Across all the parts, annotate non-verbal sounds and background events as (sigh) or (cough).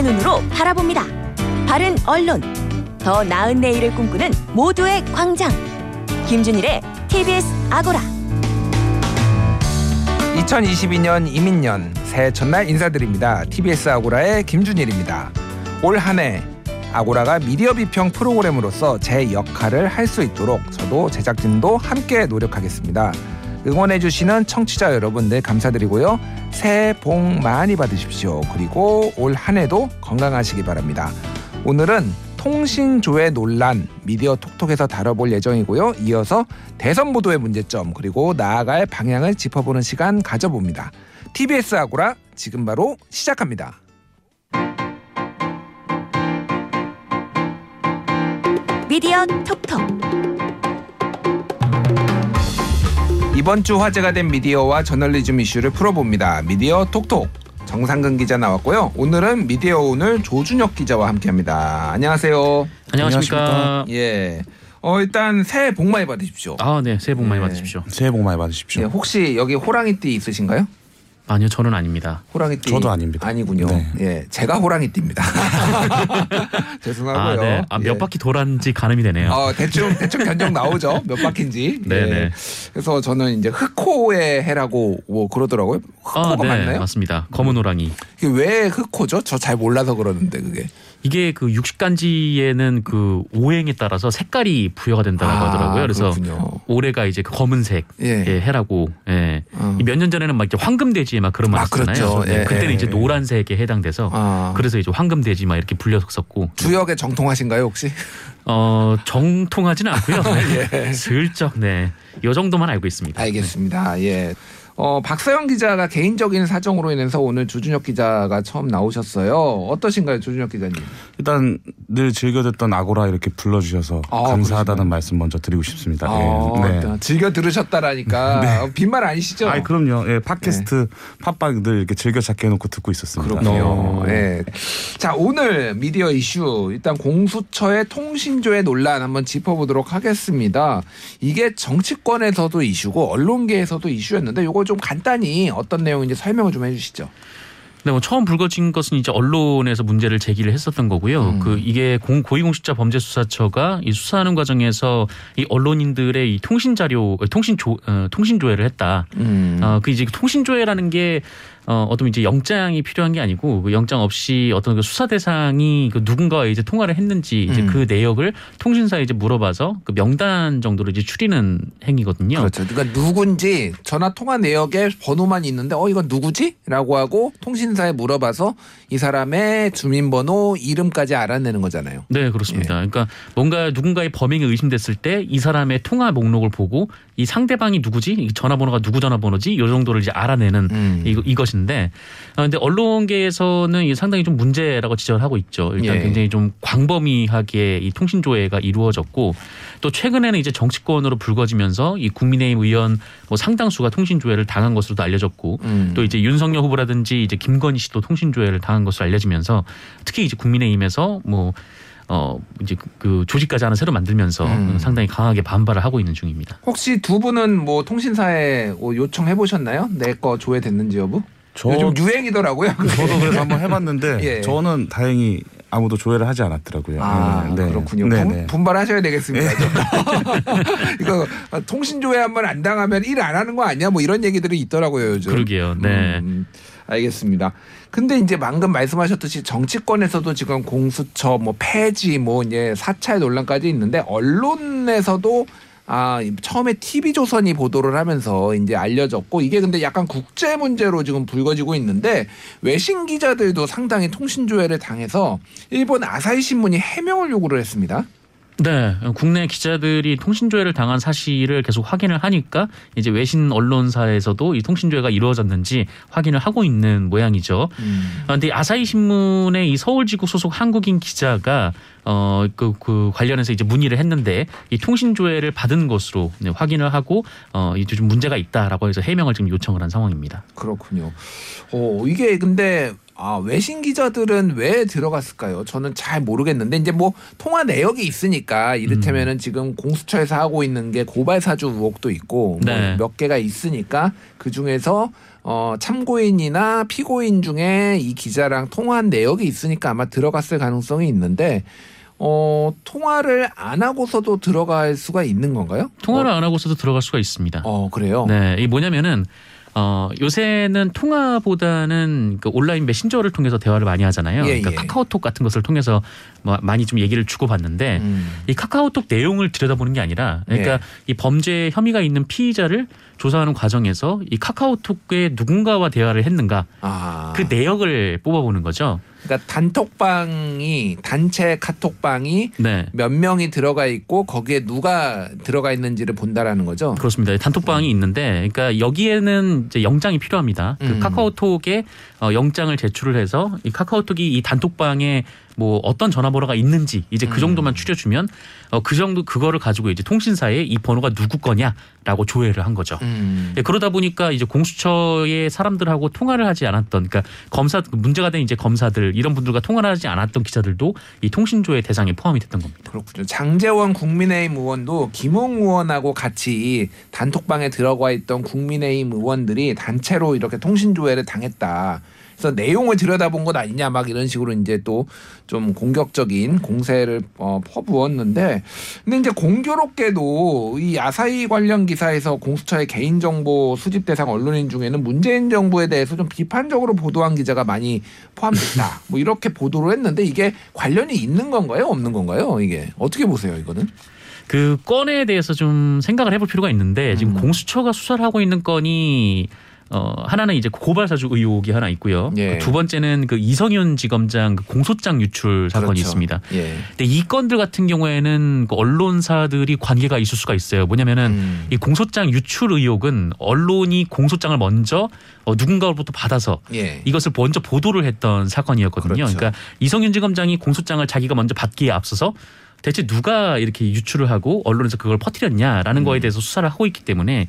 국민의 눈으로 바라봅니다. 바른 언론, 더 나은 내일을 꿈꾸는 모두의 광장. 김준일의 TBS 아고라. 2022년 이민년 새해 첫날 인사드립니다. TBS 아고라의 김준일입니다. 올 한해 아고라가 미디어 비평 프로그램으로서 제 역할을 할 수 있도록 저도 제작진도 함께 노력하겠습니다. 응원해주시는 청취자 여러분들 감사드리고요. 새해 복 많이 받으십시오. 그리고 올 한 해도 건강하시기 바랍니다. 오늘은 통신조회 논란 미디어 톡톡에서 다뤄볼 예정이고요. 이어서 대선 보도의 문제점 그리고 나아갈 방향을 짚어보는 시간 가져봅니다. TBS 아고라 지금 바로 시작합니다. 미디어 톡톡. 이번 주 화제가 된 미디어와 저널리즘 이슈를 풀어봅니다. 미디어 톡톡 정상근 기자 나왔고요. 오늘은 미디어 오늘 조준혁 기자와 함께합니다. 안녕하세요. 안녕하십니까. 예. 어 일단 새해 복 많이 받으십시오. 아, 네. 새해 복 많이 네. 받으십시오. 새해 복 많이 받으십시오. 예, 혹시 여기 호랑이띠 있으신가요? 아니요, 저는 아닙니다. 호랑이띠 저도 아닙니다. 아니군요. 네. 예, 제가 호랑이띠입니다. (laughs) 죄송하고요. 아, 네. 아, 몇 예. 바퀴 돌았는지 가늠이 되네요. 어, 대충 (laughs) 대충 견적 나오죠. 몇 바퀴인지. 네, (laughs) 예. 네. 그래서 저는 이제 흑호의 해라고 뭐 그러더라고요. 흑호가 아, 네. 맞나요? 맞습니다. 검은 호랑이. 이게 왜 흑호죠? 저 잘 몰라서 그러는데 그게. 이게 그 육식간지에는 그 오행에 따라서 색깔이 부여가 된다고 아, 하더라고요. 그래서 그렇군요. 올해가 이제 그 검은색 예. 의 해라고. 예. 어. 몇년 전에는 막 이렇게 황금돼지 막 그런 말 아, 했잖아요. 그렇죠. 예, 그때는 예, 이제 예. 노란색에 해당돼서 아. 그래서 이제 황금돼지 막 이렇게 불렸었고 주역에 정통하신가요 혹시? 어 정통하지는 않고요. (laughs) 예. 슬쩍 네. 요 정도만 알고 있습니다. 알겠습니다. 예. 어, 박서영 기자가 개인적인 사정으로 인해서 오늘 조준혁 기자가 처음 나오셨어요. 어떠신가요, 조준혁 기자님? 일단 늘 즐겨 듣던 아고라 이렇게 불러주셔서 아, 감사하다는 그러시구나. 말씀 먼저 드리고 싶습니다. 아, 예. 네. 즐겨 들으셨다라니까 어, (laughs) 빈말 아니시죠? 아, 그럼요. 예, 팟캐스트 팟빵 늘 이렇게 즐겨 찾게 해놓고 듣고 있었습니다. 그렇군요. 어. 예. 자, 오늘 미디어 이슈 일단 공수처의 통신조회 논란 한번 짚어보도록 하겠습니다. 이게 정치권에서도 이슈고 언론계에서도 이슈였는데 요거 좀 간단히 어떤 내용인지 설명을 좀 해주시죠. 네, 뭐 처음 불거진 것은 이제 언론에서 문제를 제기를 했었던 거고요. 음. 그 이게 공, 고위공직자 범죄수사처가 이 수사하는 과정에서 이 언론인들의 이 통신 자료, 통신 조, 어, 통신 조회를 했다. 음. 어, 그 이제 통신 조회라는 게 어, 어떤 이제 영장이 필요한 게 아니고 그 영장 없이 어떤 그 수사 대상이 그 누군가와 이제 통화를 했는지 이제 음. 그 내역을 통신사에 이제 물어봐서 그 명단 정도로 이제 추리는 행위거든요. 그렇죠. 그러니까 누군지 전화 통화 내역에 번호만 있는데 어 이건 누구지?라고 하고 통신사에 물어봐서 이 사람의 주민번호 이름까지 알아내는 거잖아요. 네, 그렇습니다. 그러니까 뭔가 누군가의 범행이 의심됐을 때 이 사람의 통화 목록을 보고 이 상대방이 누구지, 이 전화번호가 누구 전화번호지, 이 정도를 이제 알아내는 음. 이, 이것인 데, 어, 근데 언론계에서는 상당히 좀 문제라고 지적을 하고 있죠. 일단 예. 굉장히 좀 광범위하게 이 통신 조회가 이루어졌고, 또 최근에는 이제 정치권으로 불거지면서 이 국민의힘 의원 뭐 상당수가 통신 조회를 당한 것으로도 알려졌고, 음. 또 이제 윤석열 후보라든지 이제 김건희 씨도 통신 조회를 당한 것으로 알려지면서 특히 이제 국민의힘에서 뭐 어 이제 그- 그 조직까지 하나 새로 만들면서 음. 상당히 강하게 반발을 하고 있는 중입니다. 혹시 두 분은 뭐 통신사에 뭐 요청해 보셨나요? 내 거 조회됐는지 여부? 저, 요즘 유행이더라고요. 저도 그래서 한번 해봤는데 (laughs) 예. 저는 다행히 아무도 조회를 하지 않았더라고요. 아 네, 네. 그렇군요. 네, 분, 네. 분발하셔야 되겠습니다. 좀. (laughs) 이거 통신 조회 한번 안 당하면 일 안 하는 거 아니야? 뭐 이런 얘기들이 있더라고요 요즘. 그러게요. 네. 음, 알겠습니다. 근데 이제 방금 말씀하셨듯이 정치권에서도 지금 공수처 뭐 폐지 뭐 이제 사찰 논란까지 있는데 언론에서도 아 처음에 TV 조선이 보도를 하면서 이제 알려졌고 이게 근데 약간 국제 문제로 지금 불거지고 있는데 외신 기자들도 상당히 통신 조회를 당해서 일본 아사히 신문이 해명을 요구를 했습니다. 네, 국내 기자들이 통신조회를 당한 사실을 계속 확인을 하니까 이제 외신 언론사에서도 이 통신조회가 이루어졌는지 확인을 하고 있는 모양이죠. 그런데 아사히 신문의 이 서울지구 소속 한국인 기자가 어그 그 관련해서 이제 문의를 했는데 이 통신조회를 받은 것으로 이제 확인을 하고 어 이제 좀 문제가 있다라고 해서 해명을 지금 요청을 한 상황입니다. 그렇군요. 어, 이게 근데 아, 외신 기자들은 왜 들어갔을까요? 저는 잘 모르겠는데 이제 뭐 통화 내역이 있으니까 이를테면은 지금 공수처에서 하고 있는 게 고발 사주 의혹도 있고 뭐 네. 몇 개가 있으니까 그 중에서 어, 참고인이나 피고인 중에 이 기자랑 통화한 내역이 있으니까 아마 들어갔을 가능성이 있는데 어, 통화를 안 하고서도 들어갈 수가 있는 건가요? 통화를 안 하고서도 들어갈 수가 있습니다. 어, 그래요. 네, 이 뭐냐면은 어, 요새는 통화보다는 그 온라인 메신저를 통해서 대화를 많이 하잖아요. 예, 그러니까 예. 카카오톡 같은 것을 통해서 뭐 많이 좀 얘기를 주고받는데 음. 이 카카오톡 내용을 들여다보는 게 아니라 그러니까 예. 이 범죄 혐의가 있는 피의자를 조사하는 과정에서 이 카카오톡에 누군가와 대화를 했는가 아. 그 내역을 뽑아보는 거죠. 그러니까 단톡방이 단체 카톡방이 네. 몇 명이 들어가 있고 거기에 누가 들어가 있는지를 본다라는 거죠. 그렇습니다. 단톡방이 있는데, 그러니까 여기에는 이제 영장이 필요합니다. 그 음. 카카오톡에 어, 영장을 제출을 해서 이 카카오톡이 이 단톡방에 뭐 어떤 전화번호가 있는지 이제 그 음. 정도만 추려주면 어, 그 정도 그거를 가지고 이제 통신사에 이 번호가 누구 거냐라고 조회를 한 거죠. 음. 예, 그러다 보니까 이제 공수처의 사람들하고 통화를 하지 않았던, 그러니까 검사 문제가 된 이제 검사들 이런 분들과 통화를 하지 않았던 기자들도 이 통신조회 대상에 포함이 됐던 겁니다. 그렇군요. 장재원 국민의힘 의원도 김웅 의원하고 같이 단톡방에 들어가 있던 국민의힘 의원들이 단체로 이렇게 통신 조회를 당했다. 그래서 내용을 들여다본 것 아니냐 막 이런 식으로 이제 또 좀 공격적인 공세를 어, 퍼부었는데 근데 이제 공교롭게도 이 아사히 관련 기사에서 공수처의 개인정보 수집 대상 언론인 중에는 문재인 정부에 대해서 좀 비판적으로 보도한 기자가 많이 포함됐다. 뭐 이렇게 보도를 했는데 이게 관련이 있는 건가요? 없는 건가요? 이게 어떻게 보세요? 이거는? 그 건에 대해서 좀 생각을 해볼 필요가 있는데 지금 음. 공수처가 수사를 하고 있는 건이 어 하나는 이제 고발 사주 의혹이 하나 있고요. 예. 두 번째는 그 이성윤 지검장 그 공소장 유출 사건이 그렇죠. 있습니다. 예. 근데 이 건들 같은 경우에는 그 언론사들이 관계가 있을 수가 있어요. 뭐냐면은 음. 이 공소장 유출 의혹은 언론이 공소장을 먼저 어, 누군가로부터 받아서 예. 이것을 먼저 보도를 했던 사건이었거든요. 그렇죠. 그러니까 이성윤 지검장이 공소장을 자기가 먼저 받기에 앞서서 대체 누가 이렇게 유출을 하고 언론에서 그걸 퍼뜨렸냐라는 음. 거에 대해서 수사를 하고 있기 때문에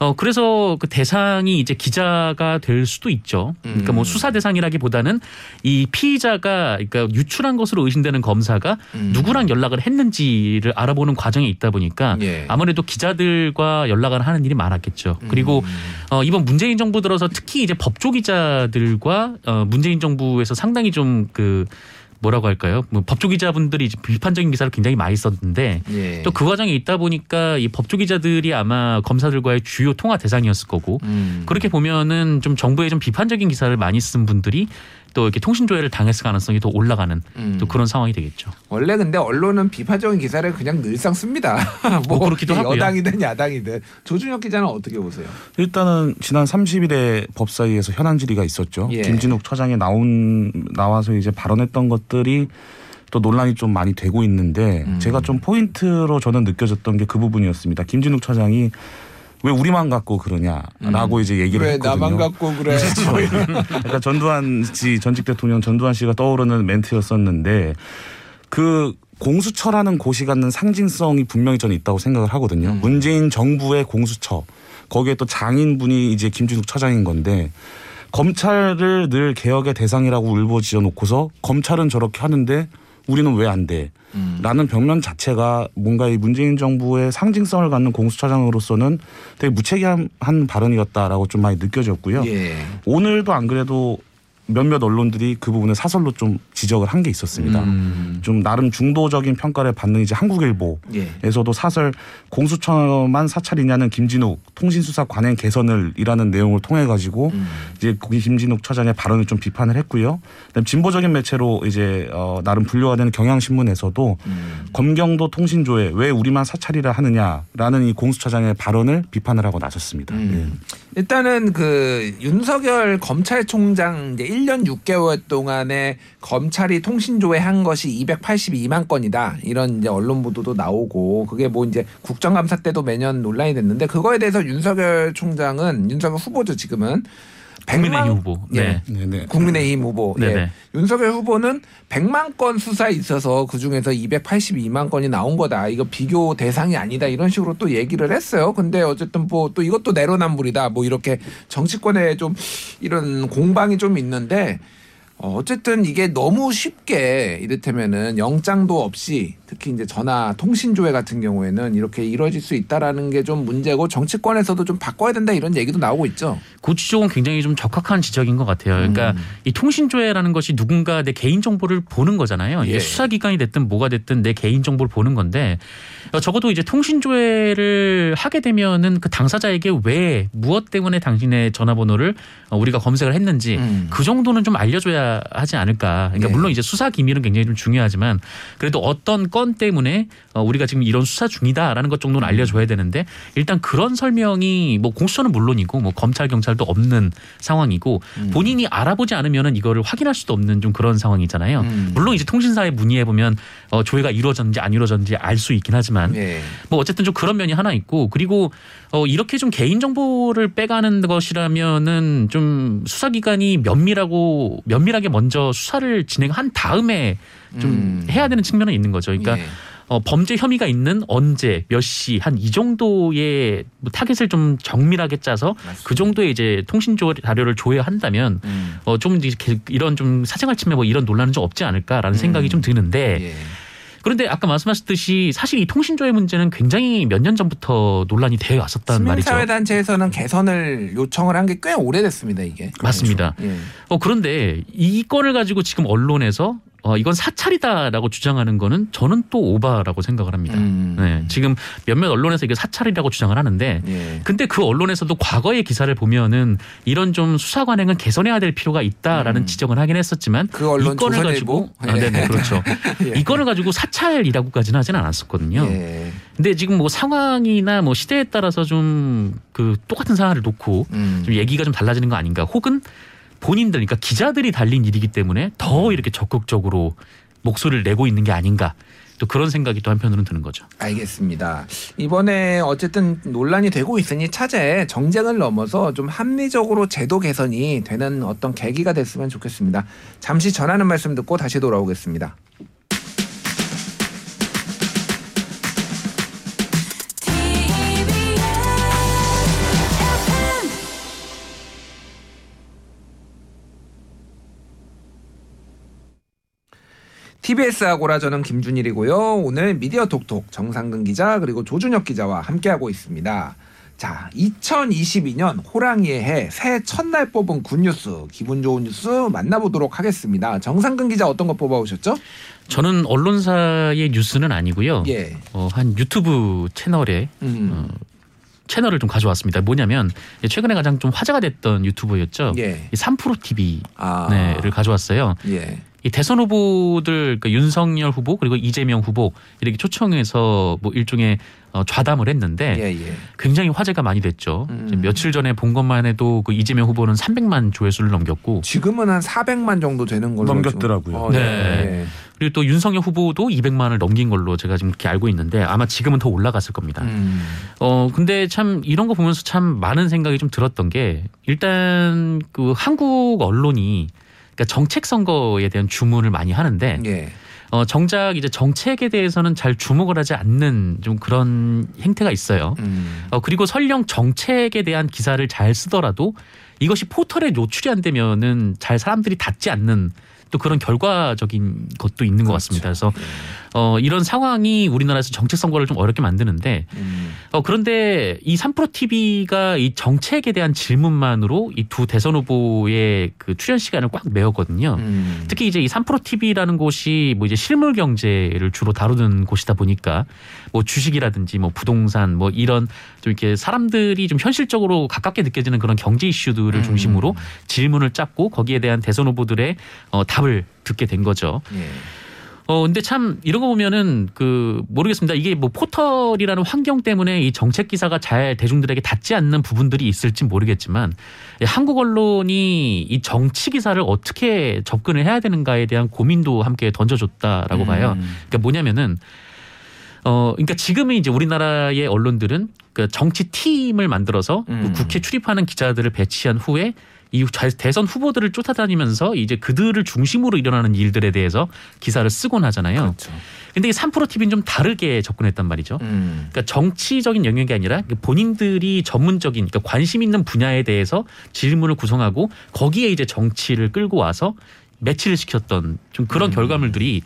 어 그래서 그 대상이 이제 기자가 될 수도 있죠. 그러니까 뭐 음. 수사 대상이라기보다는 이 피의자가 그러니까 유출한 것으로 의심되는 검사가 음. 누구랑 연락을 했는지를 알아보는 과정에 있다 보니까 예. 아무래도 기자들과 연락을 하는 일이 많았겠죠. 그리고 음. 어, 이번 문재인 정부 들어서 특히 이제 법조 기자들과 어, 문재인 정부에서 상당히 좀그 뭐라고 할까요? 뭐 법조 기자분들이 이제 비판적인 기사를 굉장히 많이 썼는데 예. 또그 과정에 있다 보니까 이 법조 기자들이 아마 검사들과의 주요 통화 대상이었을 거고 음. 그렇게 보면은 좀 정부에 좀 비판적인 기사를 많이 쓴 분들이 또 이렇게 통신 조회를 당했을 가능성이 더 올라가는 음. 또 그런 상황이 되겠죠. 원래 근데 언론은 비판적인 기사를 그냥 늘상 씁니다. 뭐 (laughs) 그렇기도 하고요. 여당이든 야당이든 조준혁 기자는 어떻게 보세요? 일단은 지난 30일에 법사위에서 현안 질의가 있었죠. 예. 김진욱 처장이 나온 나와서 이제 발언했던 것들이 또 논란이 좀 많이 되고 있는데 음. 제가 좀 포인트로 저는 느껴졌던 게 그 부분이었습니다. 김진욱 처장이 왜 우리만 갖고 그러냐라고 이제 얘기를 음. 왜 했거든요. 나만 갖고 그래? 그러니까 전두환 씨 전직 대통령 전두환 씨가 떠오르는 멘트였었는데 그 공수처라는 곳이 갖는 상징성이 분명히 저는 있다고 생각을 하거든요. 음. 문재인 정부의 공수처 거기에 또 장인분이 이제 김진욱 처장인 건데 검찰을 늘 개혁의 대상이라고 울부짖어 놓고서 검찰은 저렇게 하는데 우리는 왜 안 돼? 음. 라는 벽면 자체가 뭔가 이 문재인 정부의 상징성을 갖는 공수처장으로서는 되게 무책임한 발언이었다라고 좀 많이 느껴졌고요. 예. 오늘도 안 그래도 몇몇 언론들이 그 부분을 사설로 좀 지적을 한 게 있었습니다. 음. 좀 나름 중도적인 평가를 받는 이제 한국일보 예. 에서도 사설 공수처만 사찰이냐는 김진욱 통신수사 관행 개선을 이라는 내용을 통해 가지고 음. 이제 거기 김진욱 처장의 발언을 좀 비판을 했고요. 그다음 진보적인 매체로 이제 어 나름 분류가 되는 경향신문에서도 음. 검경도 통신조회 왜 우리만 사찰이라 하느냐라는 이 공수처장의 발언을 비판을 하고 나섰습니다. 음. 일단은 그 윤석열 검찰총장 이제 1년 6개월 동안에 검찰이 통신조회 한 것이 282만 건이다. 이런 이제 언론 보도도 나오고 그게 뭐 이제 국정감사 때도 매년 논란이 됐는데 그거에 대해서 윤석열 총장은 윤석열 후보죠 지금은 국민의힘 후보. 예. 네. 예. 네네. 국민의힘 후보. 예. 네네. 윤석열 후보는 100만 건 수사에 있어서 그 중에서 282만 건이 나온 거다. 이거 비교 대상이 아니다. 이런 식으로 또 얘기를 했어요. 근데 어쨌든 뭐 또 이것도 내로남불이다. 뭐 이렇게 정치권에 좀 이런 공방이 좀 있는데 어, 어쨌든 이게 너무 쉽게 이를테면은 영장도 없이 특히 이제 전화 통신 조회 같은 경우에는 이렇게 이루어질 수 있다라는 게 좀 문제고 정치권에서도 좀 바꿔야 된다 이런 얘기도 나오고 있죠. 그 지적은 굉장히 좀 적합한 지적인 것 같아요. 그러니까 음. 이 통신 조회라는 것이 누군가 내 개인 정보를 보는 거잖아요. 예. 수사 기관이 됐든 뭐가 됐든 내 개인 정보를 보는 건데 어, 적어도 이제 통신 조회를 하게 되면은 그 당사자에게 왜 무엇 때문에 당신의 전화번호를 어, 우리가 검색을 했는지 음. 그 정도는 좀 알려줘야 하지 않을까. 그러니까 예. 물론 이제 수사 기밀은 굉장히 좀 중요하지만 그래도 어떤 건 때문에 어, 우리가 지금 이런 수사 중이다라는 것 정도는 알려줘야 되는데 일단 그런 설명이 뭐 공수처는 물론이고 뭐 검찰 경찰도 없는 상황이고 음. 본인이 알아보지 않으면은 이거를 확인할 수도 없는 좀 그런 상황이잖아요. 음. 물론 이제 통신사에 문의해 보면 어, 조회가 이루어졌는지 안 이루어졌는지 알 수 있긴 하지만 예. 뭐 어쨌든 좀 그런 면이 하나 있고 그리고 어 이렇게 좀 개인 정보를 빼가는 것이라면은 좀 수사기관이 면밀하고 면밀하게 먼저 수사를 진행한 다음에 좀 음. 해야 되는 측면은 있는 거죠. 그러니까 예. 어, 범죄 혐의가 있는 언제 몇 시 한 이 정도의 뭐 타겟을 좀 정밀하게 짜서 맞습니다. 그 정도의 이제 통신 조 자료를 조회한다면 음. 어좀 이렇게 이런 좀 사생활 침해 뭐 이런 논란은 좀 없지 않을까라는 음. 생각이 좀 드는데 예. 그런데 아까 말씀하셨듯이 사실 이 통신조회 문제는 굉장히 몇 년 전부터 논란이 되어 왔었단 말이죠. 시민사회단체에서는 개선을 요청을 한 게 꽤 오래됐습니다 이게. 맞습니다. 예. 어 그런데 이 건을 가지고 지금 언론에서 어 이건 사찰이다라고 주장하는 거는 저는 또 오바라고 생각을 합니다. 음. 네, 지금 몇몇 언론에서 이게 사찰이라고 주장을 하는데 예. 근데 그 언론에서도 과거의 기사를 보면은 이런 좀 수사 관행은 개선해야 될 필요가 있다라는 음. 지적을 하긴 했었지만 그 언론 이 건을 조선일보? 가지고 아, 네네 그렇죠. (laughs) 예. 이 건을 가지고 사찰이라고까지는 하진 않았었거든요. 예. 근데 지금 뭐 상황이나 뭐 시대에 따라서 좀 그 똑같은 상황을 놓고 음. 좀 얘기가 좀 달라지는 거 아닌가 혹은 본인들 그러니까 기자들이 달린 일이기 때문에 더 이렇게 적극적으로 목소리를 내고 있는 게 아닌가 또 그런 생각이 또 한편으로는 드는 거죠. 알겠습니다. 이번에 어쨌든 논란이 되고 있으니 차제 정쟁을 넘어서 좀 합리적으로 제도 개선이 되는 어떤 계기가 됐으면 좋겠습니다. 잠시 전하는 말씀 듣고 다시 돌아오겠습니다. TBS 아고라 저는 김준일이고요. 오늘 미디어 톡톡 정상근 기자 그리고 조준혁 기자와 함께하고 있습니다. 자, 2022년 호랑이의 해 새해 첫날 뽑은 굿뉴스, 기분 좋은 뉴스 만나보도록 하겠습니다. 정상근 기자 어떤 거 뽑아오셨죠? 저는 언론사의 뉴스는 아니고요. 예. 어, 한 유튜브 채널에 음. 채널을 좀 가져왔습니다. 뭐냐면 최근에 가장 좀 화제가 됐던 유튜버였죠. 예. 이 3프로 TV를 아. 가져왔어요. 예. 이 대선 후보들 그러니까 윤석열 후보 그리고 이재명 후보 이렇게 초청해서 뭐 일종의 어, 좌담을 했는데 예, 예. 굉장히 화제가 많이 됐죠. 음. 며칠 전에 본 것만 해도 그 이재명 후보는 300만 조회수를 넘겼고 지금은 한 400만 정도 되는 걸로 넘겼더라고요. 어, 네. 예. 그리고 또 윤석열 후보도 200만을 넘긴 걸로 제가 지금 이렇게 알고 있는데 아마 지금은 더 올라갔을 겁니다. 음. 어 근데 참 이런 거 보면서 참 많은 생각이 좀 들었던 게 일단 그 한국 언론이 그러니까 정책 선거에 대한 주문을 많이 하는데 예. 어 정작 이제 정책에 대해서는 잘 주목을 하지 않는 좀 그런 행태가 있어요. 음. 어 그리고 설령 정책에 대한 기사를 잘 쓰더라도 이것이 포털에 노출이 안 되면은 잘 사람들이 닫지 않는 또 그런 결과적인 것도 있는 것 같습니다. 그래서 어 이런 상황이 우리나라에서 정책 선거를 좀 어렵게 만드는데 음. 어 그런데 이 3프로 TV가 이 정책에 대한 질문만으로 이 두 대선 후보의 그 출연 시간을 꽉 메웠거든요. 음. 특히 이제 이 3프로 TV라는 곳이 뭐 이제 실물 경제를 주로 다루는 곳이다 보니까 뭐 주식이라든지 뭐 부동산 뭐 이런 좀 이렇게 사람들이 좀 현실적으로 가깝게 느껴지는 그런 경제 이슈들을 음. 중심으로 질문을 짰고 거기에 대한 대선 후보들의 어 답을 듣게 된 거죠. 예. 어 근데 참 이런 거 보면은 그 모르겠습니다. 이게 뭐 포털이라는 환경 때문에 이 정책 기사가 잘 대중들에게 닿지 않는 부분들이 있을지 모르겠지만 예, 한국 언론이 이 정치 기사를 어떻게 접근을 해야 되는가에 대한 고민도 함께 던져줬다라고 봐요. 음. 그러니까 뭐냐면은 어 그러니까 지금은 이제 우리나라의 언론들은 그 정치 팀을 만들어서 그 음. 국회 출입하는 기자들을 배치한 후에 이 자- 대선 후보들을 쫓아다니면서 이제 그들을 중심으로 일어나는 일들에 대해서 기사를 쓰곤 하잖아요. 그렇죠. 근데 이 3프로 TV는 좀 다르게 접근했단 말이죠. 음. 그러니까 정치적인 영역이 아니라 본인들이 전문적인 그러니까 관심 있는 분야에 대해서 질문을 구성하고 거기에 이제 정치를 끌고 와서 매치를 시켰던 좀 그런 결과물들이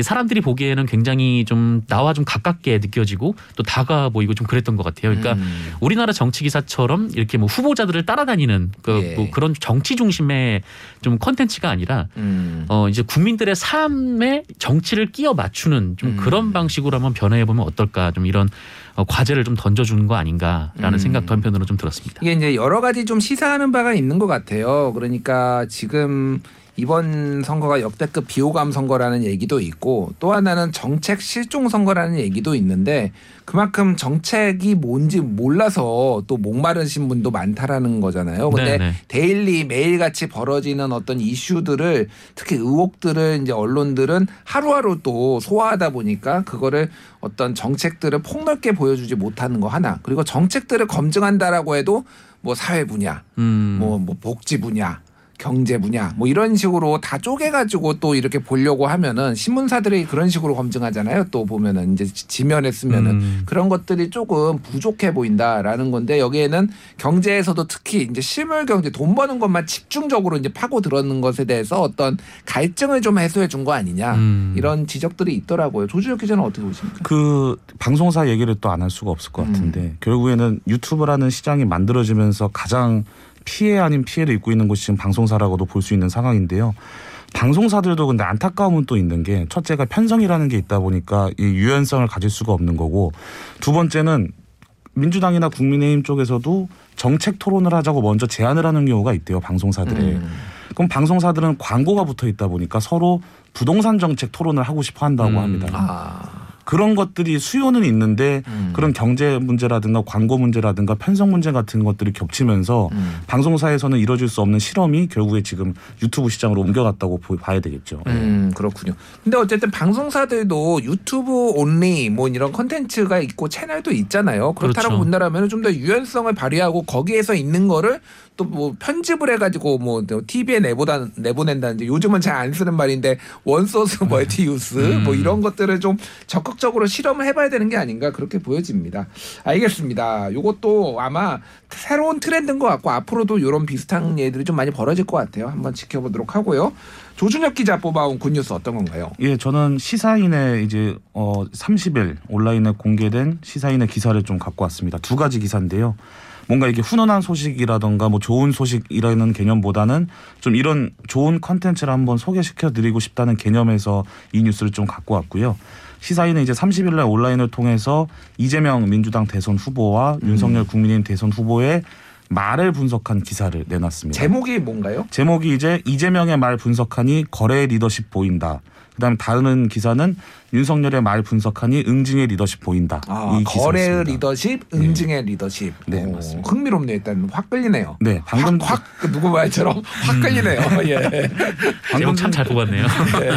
사람들이 보기에는 굉장히 좀 나와 좀 가깝게 느껴지고 또 다가 보이고 좀 그랬던 것 같아요. 그러니까 음. 우리나라 정치 기사처럼 이렇게 뭐 후보자들을 따라다니는 그 예. 뭐 그런 정치 중심의 좀 컨텐츠가 아니라 음. 어 이제 국민들의 삶에 정치를 끼워 맞추는 좀 음. 그런 방식으로 한번 변화해 보면 어떨까 좀 이런 어, 과제를 좀 던져주는 거 아닌가라는 음. 생각도 한편으로 좀 들었습니다. 이게 이제 여러 가지 좀 시사하는 바가 있는 것 같아요. 그러니까 지금 이번 선거가 역대급 비호감 선거라는 얘기도 있고 또 하나는 정책 실종 선거라는 얘기도 있는데 그만큼 정책이 뭔지 몰라서 또 목마르신 분도 많다라는 거잖아요. 근데 네네. 데일리 매일같이 벌어지는 어떤 이슈들을 특히 의혹들을 이제 언론들은 하루하루 또 소화하다 보니까 그거를 어떤 정책들을 폭넓게 보여주지 못하는 거 하나 그리고 정책들을 검증한다라고 해도 뭐 사회 분야 음. 뭐, 뭐 복지 분야, 경제 분야, 뭐 이런 식으로 다 쪼개가지고 또 이렇게 보려고 하면은 신문사들이 그런 식으로 검증하잖아요. 또 보면은 이제 지- 지면에 쓰면은 음. 그런 것들이 조금 부족해 보인다라는 건데 여기에는 경제에서도 특히 이제 실물 경제 돈 버는 것만 집중적으로 이제 파고 들었는 것에 대해서 어떤 갈증을 좀 해소해 준 거 아니냐 음. 이런 지적들이 있더라고요. 조주혁 기자는 어떻게 보십니까? 그 방송사 얘기를 또 안 할 수가 없을 것 같은데 음. 결국에는 유튜브라는 시장이 만들어지면서 가장 피해 아닌 피해를 입고 있는 곳이 지금 방송사라고도 볼 수 있는 상황인데요. 방송사들도 근데 안타까움은 또 있는 게 첫째가 편성이라는 게 있다 보니까 이 유연성을 가질 수가 없는 거고 두 번째는 민주당이나 국민의힘 쪽에서도 정책 토론을 하자고 먼저 제안을 하는 경우가 있대요 방송사들에. 음. 그럼 방송사들은 광고가 붙어 있다 보니까 서로 부동산 정책 토론을 하고 싶어 한다고 음. 합니다. 아, 그런 것들이 수요는 있는데 음. 그런 경제 문제라든가 광고 문제라든가 편성 문제 같은 것들이 겹치면서 음. 방송사에서는 이뤄질 수 없는 실험이 결국에 지금 유튜브 시장으로 옮겨갔다고 보- 봐야 되겠죠. 음, 그렇군요. 근데 어쨌든 방송사들도 유튜브 only 뭐 이런 컨텐츠가 있고 채널도 있잖아요. 그렇다고 그렇죠. 본다라면 좀 더 유연성을 발휘하고 거기에서 있는 거를 또 뭐 편집을 해가지고 뭐 TV에 내보다 내보낸다든지 요즘은 잘 안 쓰는 말인데 one source multi use 음. 뭐 이런 것들을 좀 적극적으로 실험을 해봐야 되는 게 아닌가 그렇게 보여집니다. 알겠습니다. 요것도 아마 새로운 트렌드인 것 같고 앞으로도 이런 비슷한 예들이 좀 많이 벌어질 것 같아요. 한번 지켜보도록 하고요. 조준혁 기자 뽑아온 good news 어떤 건가요? 예, 저는 시사인의 이제 어 30일 온라인에 공개된 시사인의 기사를 좀 갖고 왔습니다. 두 가지 기사인데요. 뭔가 이게 훈훈한 소식이라던가 뭐 좋은 소식이라는 개념보다는 좀 이런 좋은 컨텐츠를 한번 소개시켜 드리고 싶다는 개념에서 이 뉴스를 좀 갖고 왔고요. 시사인은 이제 30일 날 온라인을 통해서 이재명 민주당 대선 후보와 윤석열 국민의힘 대선 후보의 말을 분석한 기사를 내놨습니다. 제목이 뭔가요? 제목이 이제 이재명의 말 분석하니 거래 리더십 보인다. 그다음에 다른 기사는 윤석열의 말 분석하니 응징의 리더십 보인다. 아, 이 거래의 기사였습니다. 리더십, 응징의 리더십. 네, 오, 맞습니다. 흥미롭네요. 일단 확 끌리네요. 네, 방금 확, 확 누구 말처럼 확 끌리네요. (laughs) 예. 제목 참잘 뽑았네요.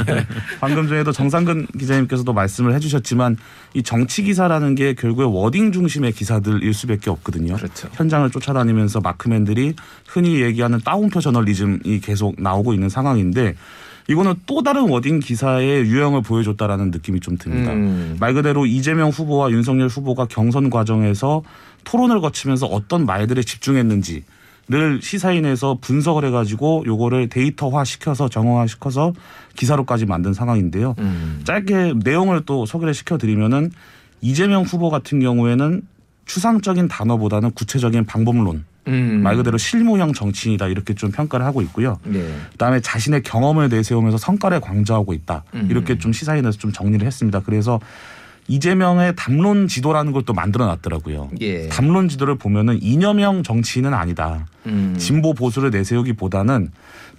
(laughs) 방금 전에도 정상근 기자님께서도 말씀을 해주셨지만 이 정치 기사라는 게 결국에 wording 중심의 기사들일 수밖에 없거든요. 그렇죠. 현장을 쫓아다니면서 마크맨들이 흔히 얘기하는 따옴표 저널리즘이 계속 나오고 있는 상황인데 이거는 또 다른 wording 기사의 유형을 보여줬다라는 느낌이 좀 듭니다. 음. 말 그대로 이재명 후보와 윤석열 후보가 경선 과정에서 토론을 거치면서 어떤 말들에 집중했는지 를 시사인에서 분석을 해가지고 요거를 데이터화 시켜서 정형화 시켜서 기사로까지 만든 상황인데요. 음. 짧게 내용을 또 소개를 시켜드리면은 이재명 후보 같은 경우에는 추상적인 단어보다는 구체적인 방법론 음. 말 그대로 실무형 정치인이다 이렇게 좀 평가를 하고 있고요. 네. 그다음에 자신의 경험을 내세우면서 성과를 강조하고 있다 음. 이렇게 좀 시사인에서 좀 정리를 했습니다. 그래서 이재명의 담론 지도라는 걸 또 만들어 놨더라고요. 예. 담론 지도를 보면은 이념형 정치인은 아니다. 음. 진보 보수를 내세우기보다는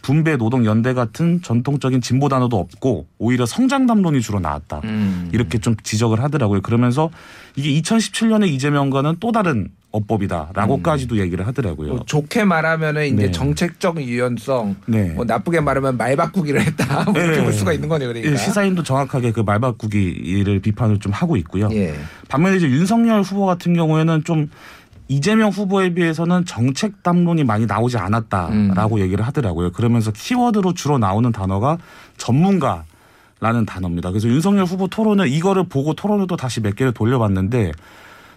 분배 노동 연대 같은 전통적인 진보 단어도 없고 오히려 성장 담론이 주로 나왔다. 음. 이렇게 좀 지적을 하더라고요. 그러면서 이게 2017년의 이재명과는 또 다른 어법이다라고까지도 얘기를 하더라고요. 뭐 좋게 말하면은 이제 네. 정책적 유연성, 네. 뭐 나쁘게 말하면 말 바꾸기를 했다. (laughs) 뭐 이렇게 네. 볼 수가 있는 거네요. 그러니까. 예, 시사인도 정확하게 그 말 바꾸기를 비판을 좀 하고 있고요. 예. 반면에 이제 윤석열 후보 같은 경우에는 좀 이재명 후보에 비해서는 정책 담론이 많이 나오지 않았다라고 얘기를 하더라고요. 그러면서 키워드로 주로 나오는 단어가 전문가 라는 단어입니다. 그래서 윤석열 후보 토론을 이거를 보고 토론을 또 다시 몇 개를 돌려봤는데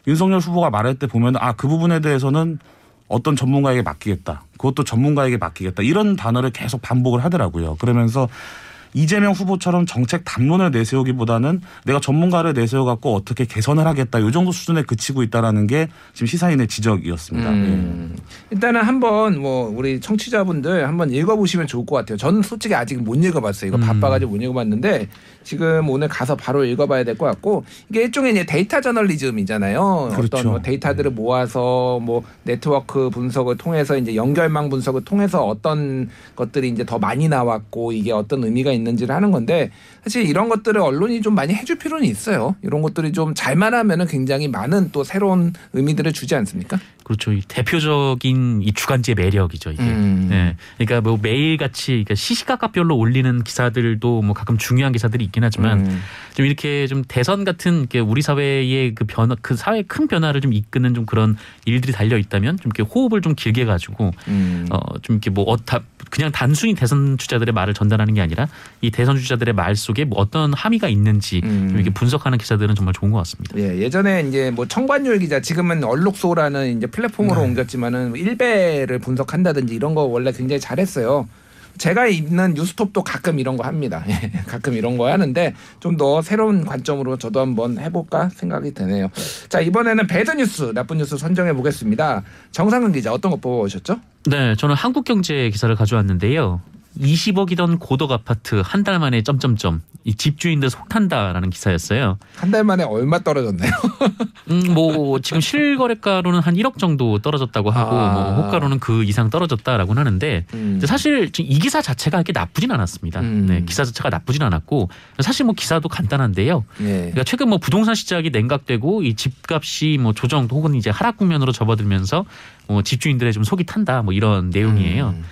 윤석열 후보가 말할 때 보면 아 그 부분에 대해서는 어떤 전문가에게 맡기겠다. 그것도 전문가에게 맡기겠다. 이런 단어를 계속 반복을 하더라고요. 그러면서 이재명 후보처럼 정책 담론을 내세우기보다는 내가 전문가를 내세워 갖고 어떻게 개선을 하겠다. 요 정도 수준에 그치고 있다라는 게 지금 시사인의 지적이었습니다. 음. 일단은 한번 뭐 우리 청취자분들 한번 읽어보시면 좋을 것 같아요. 저는 솔직히 아직 못 읽어봤어요. 이거 음. 바빠가지고 못 읽어봤는데 지금 오늘 가서 바로 읽어봐야 될 것 같고 이게 일종의 이제 데이터 저널리즘이잖아요. 그렇죠. 어떤 뭐 데이터들을 모아서 뭐 네트워크 분석을 통해서 이제 연결망 분석을 통해서 어떤 것들이 이제 더 많이 나왔고 이게 어떤 의미가 있는지를 하는 건데 사실 이런 것들을 언론이 좀 많이 해줄 필요는 있어요. 이런 것들이 좀 잘만 하면은 굉장히 많은 또 새로운 의미들을 주지 않습니까? 그렇죠. 이 대표적인 이 주간지의 매력이죠 이게. 음. 네. 그러니까 뭐 매일 같이 그러니까 시시각각별로 올리는 기사들도 뭐 가끔 중요한 기사들이 있긴 하지만 음. 좀 이렇게 좀 대선 같은 이렇게 우리 사회의 그 변화, 그 사회 큰 변화를 좀 이끄는 좀 그런 일들이 달려 있다면 좀 이렇게 호흡을 좀 길게 가지고 음. 어좀 이렇게 뭐 어타 그냥 단순히 대선 주자들의 말을 전달하는 게 아니라 이 대선 주자들의 말 속에 뭐 어떤 함의가 있는지 음. 좀 이렇게 분석하는 기사들은 정말 좋은 것 같습니다. 예, 예전에 이제 뭐 청관율 기자 지금은 얼룩소라는 이제 플랫폼으로 네. 옮겼지만은 뭐 일배를 분석한다든지 이런 거 원래 굉장히 잘했어요. 제가 있는 뉴스톱도 가끔 이런 거 합니다. (laughs) 예, 가끔 이런 거 하는데 좀 더 새로운 관점으로 저도 한번 해볼까 생각이 드네요. 자 이번에는 배드 뉴스 나쁜 뉴스 선정해 보겠습니다. 정상근 기자 어떤 거 뽑아오셨죠? 네, 저는 한국경제 기사를 가져왔는데요. 20억이던 고덕 아파트 한 달 만에 점점점 이 집주인들 속탄다라는 기사였어요. 한 달 만에 얼마 떨어졌나요? (laughs) 음, 뭐 지금 실거래가로는 한 1억 정도 떨어졌다고 하고 아. 뭐 호가로는 그 이상 떨어졌다라고는 하는데 음. 사실 지금 이 기사 자체가 이렇게 나쁘진 않았습니다. 음. 네, 기사 자체가 나쁘진 않았고 사실 뭐 기사도 간단한데요. 예. 그러니까 최근 뭐 부동산 시장이 냉각되고 이 집값이 뭐 조정 혹은 이제 하락 국면으로 접어들면서 뭐 집주인들의 좀 속이 탄다 뭐 이런 내용이에요. 음.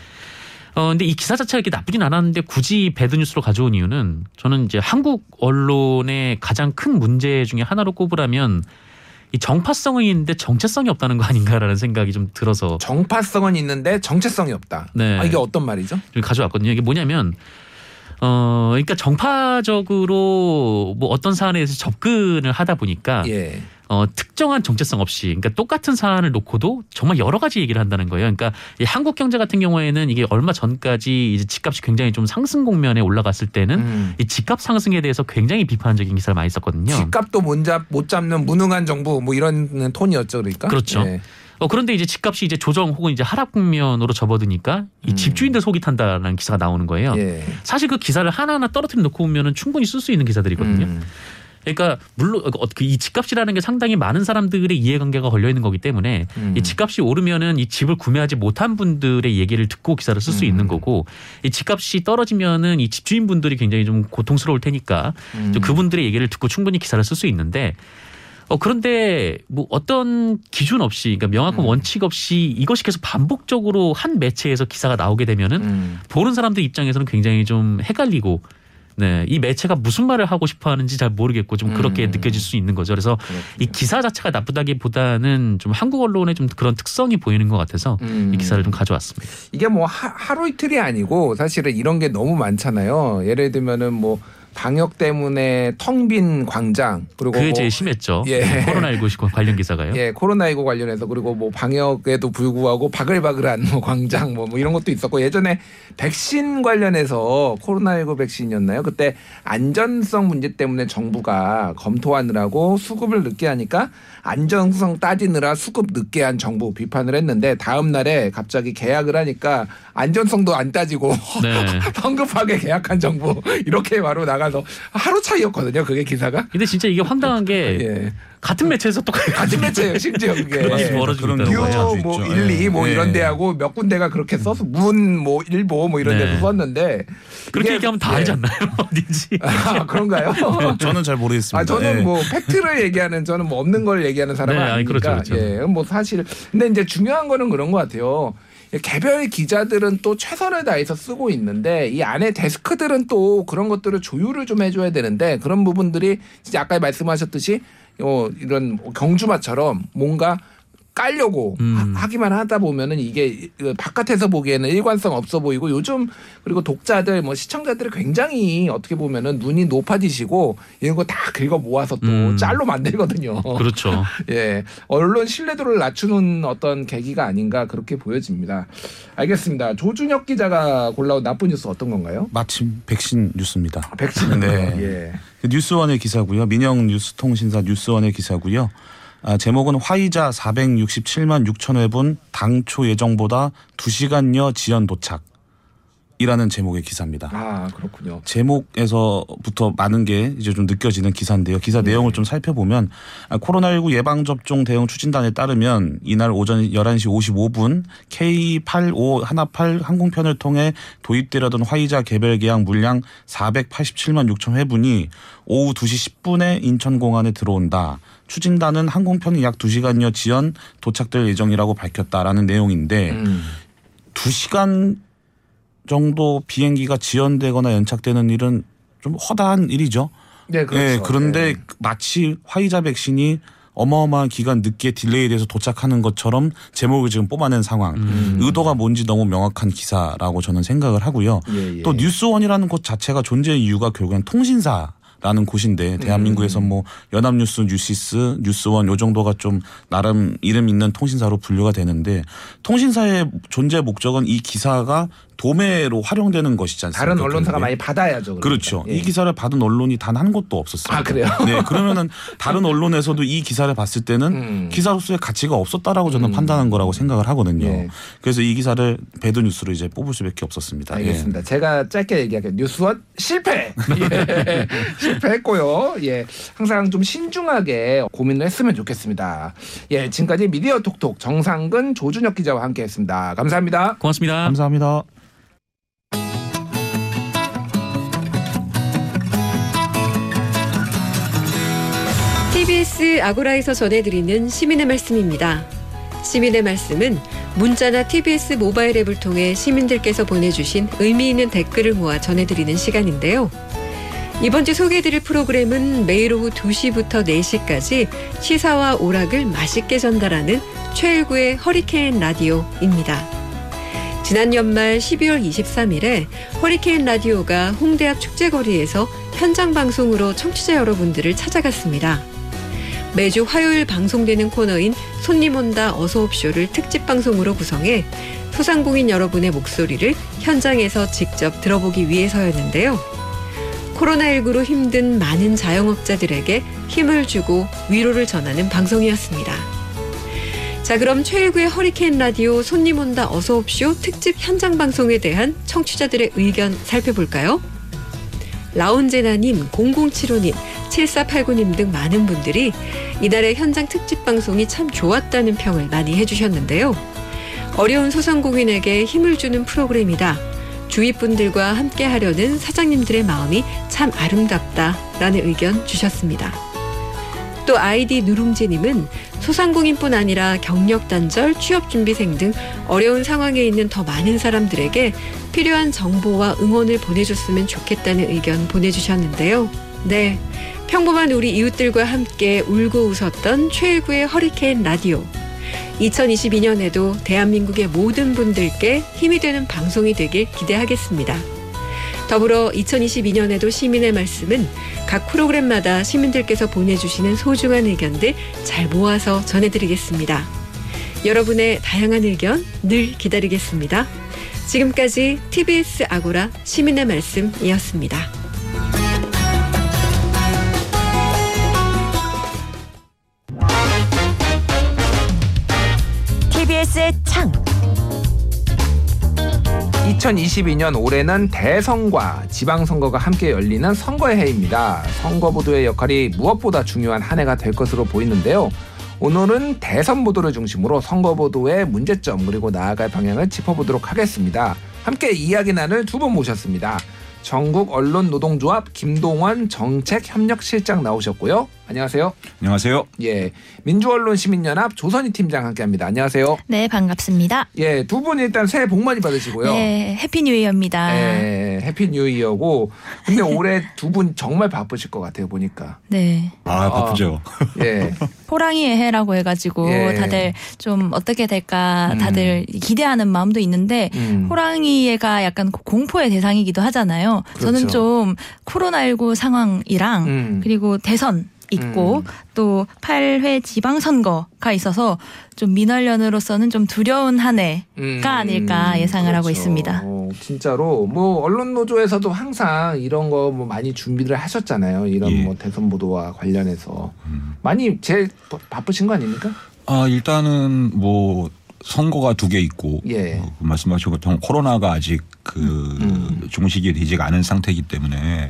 어 근데 이 기사 자체가 이렇게 나쁘진 않았는데 굳이 배드 뉴스로 가져온 이유는 저는 이제 한국 언론의 가장 큰 문제 중에 하나로 꼽으라면 이 정파성은 있는데 정체성이 없다는 거 아닌가라는 생각이 좀 들어서 정파성은 있는데 정체성이 없다. 네. 아, 이게 어떤 말이죠? 좀 가져왔거든요. 이게 뭐냐면 어 그러니까 정파적으로 뭐 어떤 사안에 대해서 접근을 하다 보니까 예. 어, 특정한 정체성 없이 그러니까 똑같은 사안을 놓고도 정말 여러 가지 얘기를 한다는 거예요. 그러니까 이 한국 경제 같은 경우에는 이게 얼마 전까지 이제 집값이 굉장히 좀 상승 국면에 올라갔을 때는 음. 이 집값 상승에 대해서 굉장히 비판적인 기사를 많이 썼거든요. 집값도 못, 잡, 못 잡는 무능한 정부 뭐 이런 톤이었죠 그러니까 그렇죠. 예. 어, 그런데 이제 집값이 이제 조정 혹은 이제 하락 국면으로 접어드니까 이 음. 집주인들 속이 탄다라는 기사가 나오는 거예요. 예. 사실 그 기사를 하나하나 떨어뜨려 놓고 보면은 충분히 쓸 수 있는 기사들이거든요. 음. 그러니까 물론 어, 그이 집값이라는 게 상당히 많은 사람들의 이해관계가 걸려 있는 거기 때문에 음. 이 집값이 오르면은 이 집을 구매하지 못한 분들의 얘기를 듣고 기사를 쓸수 음. 있는 거고 이 집값이 떨어지면은 이 집주인분들이 굉장히 좀 고통스러울 테니까 음. 좀 그분들의 얘기를 듣고 충분히 기사를 쓸 수 있는데 어 그런데 뭐 어떤 기준 없이 그러니까 명확한 음. 원칙 없이 이것이 계속 반복적으로 한 매체에서 기사가 나오게 되면은 음. 보는 사람들 입장에서는 굉장히 좀 헷갈리고 네, 이 매체가 무슨 말을 하고 싶어 하는지 잘 모르겠고 좀 그렇게 음. 느껴질 수 있는 거죠. 그래서 이 기사 자체가 나쁘다기보다는 좀 한국 언론의 좀 그런 특성이 보이는 것 같아서 음. 이 기사를 좀 가져왔습니다. 이게 뭐 하, 하루 이틀이 아니고 사실은 이런 게 너무 많잖아요. 예를 들면은 뭐 방역 때문에 텅 빈 광장 그리고 그게 뭐 제일 심했죠. 예. 코로나19 관련 기사가요. 예, 코로나19 관련해서 그리고 뭐 방역에도 불구하고 바글바글한 뭐 광장 뭐, 뭐 이런 것도 있었고 예전에 백신 관련해서 코로나19 백신이었나요? 그때 안전성 문제 때문에 정부가 검토하느라고 수급을 늦게 하니까 안전성 따지느라 수급 늦게 한 정부 비판을 했는데 다음 날에 갑자기 계약을 하니까 안전성도 안 따지고 네. (laughs) 성급하게 계약한 정부 이렇게 바로 나가 서 하루 차이였거든요. 그게 기사가. 근데 진짜 이게 황당한 게 예. 같은 매체에서 또 같은 매체예요, 심지어 그게. 예. 뭐 있죠. 1, 2뭐 예. 이런 예. 데하고 몇 군데가 그렇게 써서 문 뭐 일보 뭐 이런 네. 데도 썼는데 그렇게 얘기하면 다 예. 알지 않나요? (laughs) 어딘지. 아, 그런가요? 저는 잘 모르겠습니다. 아 저는 예. 뭐 팩트를 얘기하는 저는 뭐 없는 걸 얘기하는 사람은 네, 아니, 아니니까 그렇죠, 그렇죠. 예, 뭐 사실 근데 이제 중요한 거는 그런 것 같아요. 개별 기자들은 또 최선을 다해서 쓰고 있는데 이 안에 데스크들은 또 그런 것들을 조율을 좀 해줘야 되는데 그런 부분들이 진짜 아까 말씀하셨듯이 어, 이런 경주마처럼 뭔가 깔려고 음. 하, 기만 하다 보면은 이게 그 바깥에서 보기에는 일관성 없어 보이고 요즘 그리고 독자들 뭐 시청자들이 굉장히 어떻게 보면은 눈이 높아지시고 이런 거 다 긁어 모아서 또 음. 짤로 만들거든요. 그렇죠. (laughs) 예, 언론 신뢰도를 낮추는 어떤 계기가 아닌가 그렇게 보여집니다. 알겠습니다. 조준혁 기자가 골라온 나쁜 뉴스 어떤 건가요? 마침 백신 뉴스입니다. 백신. 네. 예. 그 뉴스원의 기사고요. 민영 뉴스통신사 뉴스원의 기사고요. 아, 제목은 화이자 467만 6천 회분 당초 예정보다 2시간여 지연 도착 이라는 제목의 기사입니다. 아 그렇군요. 제목에서부터 많은 게 이제 좀 느껴지는 기사인데요. 기사 네. 내용을 좀 살펴보면 아, 코로나19 예방접종 대응 추진단에 따르면 이날 오전 11시 55분 K8518 항공편을 통해 도입되려던 화이자 개별 계약 물량 487만 6천 회분이 오후 2시 10분에 인천공항에 들어온다. 추진단은 항공편이 약 2시간여 지연 도착될 예정이라고 밝혔다라는 내용인데 음. 두 시간 정도 비행기가 지연되거나 연착되는 일은 좀 허다한 일이죠. 네 그렇죠. 예, 그런데 예. 마치 화이자 백신이 어마어마한 기간 늦게 delay돼서 도착하는 것처럼 제목을 지금 뽑아낸 상황. 음. 의도가 뭔지 너무 명확한 기사라고 저는 생각을 하고요. 예, 예. 또 뉴스원이라는 곳 자체가 존재 이유가 결국엔 통신사. 라는 곳인데 대한민국에서 음. 뭐 연합뉴스, 뉴시스, 뉴스원 요 정도가 좀 나름 이름 있는 통신사로 분류가 되는데 통신사의 존재 목적은 이 기사가 도매로 활용되는 것이지 않습니까? 다른 언론사가? 많이 받아야죠. 그러니까. 그렇죠. 예. 이 기사를 받은 언론이 단 한 곳도 없었어요. 아, 그래요? 네, 그러면은 다른 (laughs) 언론에서도 이 기사를 봤을 때는 음. 기사로서의 가치가 없었다라고 저는 음. 판단한 거라고 생각을 하거든요. 예. 그래서 이 기사를 배드 뉴스로 이제 뽑을 수밖에 없었습니다. 예. 알겠습니다. 제가 짧게 얘기할게요. 뉴스원 실패. (laughs) 예. 실패했고요. 예. 항상 좀 신중하게 고민을 했으면 좋겠습니다. 예. 지금까지 미디어 톡톡 정상근 조준혁 기자와 함께했습니다. 감사합니다. 고맙습니다. 감사합니다. TBS 아고라에서 전해드리는 시민의 말씀입니다. 시민의 말씀은 문자나 TBS 모바일 앱을 통해 시민들께서 보내주신 의미 있는 댓글을 모아 전해드리는 시간인데요. 이번 주 소개해드릴 프로그램은 매일 오후 2시부터 4시까지 시사와 오락을 맛있게 전달하는 최일구의 허리케인 라디오입니다. 지난 연말 12월 23일에 허리케인 라디오가 홍대 앞 축제거리에서 현장 방송으로 청취자 여러분들을 찾아갔습니다. 매주 화요일 방송되는 코너인 손님 온다 어서옵쇼를 특집 방송으로 구성해 소상공인 여러분의 목소리를 현장에서 직접 들어보기 위해서였는데요. 코로나19로 힘든 많은 자영업자들에게 힘을 주고 위로를 전하는 방송이었습니다. 자, 그럼 최일구의 허리케인 라디오 손님 온다 어서옵쇼 특집 현장 방송에 대한 청취자들의 의견 살펴볼까요? 라운제나님, 0075님, 7489님 등 많은 분들이 이달의 현장 특집 방송이 참 좋았다는 평을 많이 해주셨는데요. 어려운 소상공인에게 힘을 주는 프로그램이다. 주위 분들과 함께 하려는 사장님들의 마음이 참 아름답다라는 의견 주셨습니다. 또 아이디 누룽지님은 소상공인뿐 아니라 경력 단절, 취업 준비생 등 어려운 상황에 있는 더 많은 사람들에게 필요한 정보와 응원을 보내줬으면 좋겠다는 의견 보내주셨는데요. 네. 평범한 우리 이웃들과 함께 울고 웃었던 최일구의 허리케인 라디오. 2022년에도 대한민국의 모든 분들께 힘이 되는 방송이 되길 기대하겠습니다. 더불어 2022년에도 시민의 말씀은 각 프로그램마다 시민들께서 보내주시는 소중한 의견들 잘 모아서 전해드리겠습니다. 여러분의 다양한 의견 늘 기다리겠습니다. 지금까지 TBS 아고라 시민의 말씀이었습니다. TBS의 창. 2022년 올해는 대선과 지방선거가 함께 열리는 선거의 해입니다. 선거보도의 역할이 무엇보다 중요한 한 해가 될 것으로 보이는데요. 오늘은 대선 보도를 중심으로 선거 보도의 문제점 그리고 나아갈 방향을 짚어보도록 하겠습니다. 함께 이야기 나눌 두 분 모셨습니다. 전국 언론 노동조합 김동원 정책협력실장 나오셨고요. 안녕하세요. 안녕하세요. 예, 민주언론 시민연합 조선희 팀장 함께합니다. 안녕하세요. 네, 반갑습니다. 예, 두 분 일단 새해 복 많이 받으시고요. 네, Happy New Year입니다. 예, Happy New Year고 근데 올해 두 분 정말 바쁘실 것 같아요 보니까. 네. 아, 바쁘죠. 예, (laughs) 호랑이의 해라고 해가지고 예. 다들 좀 어떻게 될까 음. 다들 기대하는 마음도 있는데 음. 호랑이가 약간 공포의 대상이기도 하잖아요. 저는 그렇죠. 좀 코로나19 상황이랑 음. 그리고 대선 있고 음. 또 8회 지방선거가 있어서 좀 민원련으로서는 좀 두려운 한 해가 음, 아닐까 예상을 하고 그렇죠. 있습니다. 어, 진짜로 뭐 언론 노조에서도 항상 이런 거 뭐 많이 준비를 하셨잖아요. 이런 예. 뭐 대선 보도와 관련해서 음. 많이 제일 바- 바쁘신 거 아닙니까? 아, 일단은 뭐 선거가 두 개 있고 예. 어, 말씀하신 것처럼 코로나가 아직 그 음. 종식이 되지가 않은 상태이기 때문에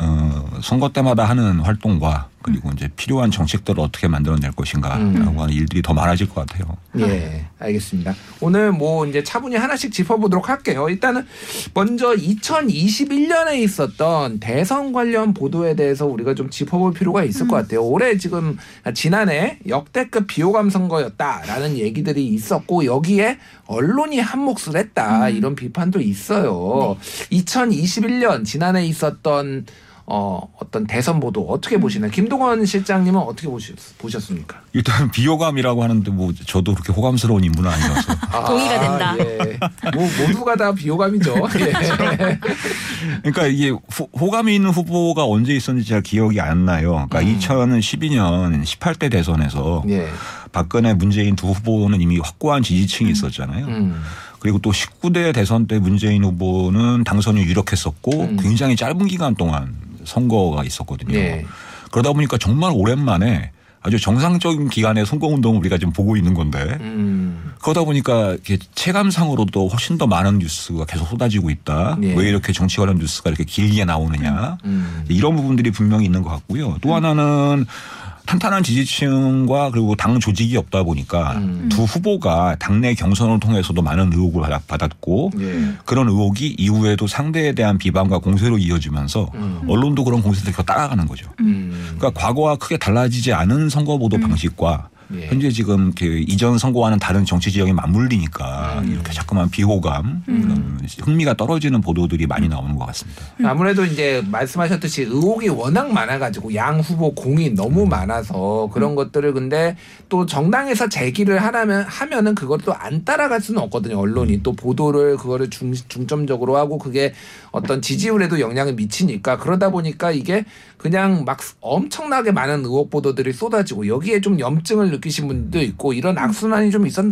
어, 선거 때마다 하는 활동과 그리고 이제 필요한 정책들을 어떻게 만들어낼 것인가라고 음. 하는 일들이 더 많아질 것 같아요. 예, 알겠습니다. 오늘 뭐 이제 차분히 하나씩 짚어보도록 할게요. 일단은 먼저 2021년에 있었던 대선 관련 보도에 대해서 우리가 좀 짚어볼 필요가 있을 것 같아요. 올해 지금 지난해 역대급 비호감 선거였다라는 얘기들이 있었고 여기에 언론이 한 몫을 했다 이런 비판도 있어요. 2021년 지난해 있었던 어, 어떤 대선 보도 어떻게 보시나요? 김동원 실장님은 어떻게 보셨, 보셨습니까? 일단 비호감이라고 하는데 뭐 저도 그렇게 호감스러운 인물은 아니어서 (laughs) 동의가 된다. 예. 뭐 모두가 다 비호감이죠. (laughs) 예. 그러니까 이게 후- 호감이 있는 후보가 언제 있었는지 잘 기억이 안 나요. 그러니까 음. 2012년 18대 대선에서 예. 박근혜 문재인 두 후보는 이미 확고한 지지층이 있었잖아요. 음. 그리고 또 19대 대선 때 문재인 후보는 당선이 유력했었고 음. 굉장히 짧은 기간 동안 선거가 있었거든요. 예. 그러다 보니까 정말 오랜만에 아주 정상적인 기간의 선거 운동을 우리가 지금 보고 있는 건데 음. 그러다 보니까 체감상으로도 훨씬 더 많은 뉴스가 계속 쏟아지고 있다. 예. 왜 이렇게 정치 관련 뉴스가 이렇게 길게 나오느냐. 음. 이런 부분들이 분명히 있는 것 같고요. 또 하나는 탄탄한 지지층과 그리고 당 조직이 없다 보니까 음. 두 후보가 당내 경선을 통해서도 많은 의혹을 받- 받았고 예. 그런 의혹이 이후에도 상대에 대한 비방과 공세로 이어지면서 음. 언론도 그런 공세를 계속 따라가는 거죠. 음. 그러니까 과거와 크게 달라지지 않은 선거 보도 방식과 예. 현재 지금 그 이전 선거와는 다른 정치 지형이 맞물리니까 음. 이렇게 자꾸만 비호감, 그런 흥미가 떨어지는 보도들이 많이 나오는 것 같습니다. 아무래도 이제 말씀하셨듯이 의혹이 워낙 많아가지고 양 후보 공이 너무 음. 많아서 그런 것들을 근데 또 정당에서 제기를 하라면 하면은 그것도 안 따라갈 수는 없거든요. 음. 언론이 또 보도를 그거를 중, 중점적으로 하고 그게 어떤 지지율에도 영향을 미치니까 그러다 보니까 이게 그냥 막 엄청나게 많은 의혹 보도들이 쏟아지고 여기에 좀 염증을 느끼신 분도 있고 이런 악순환이 좀 있었던,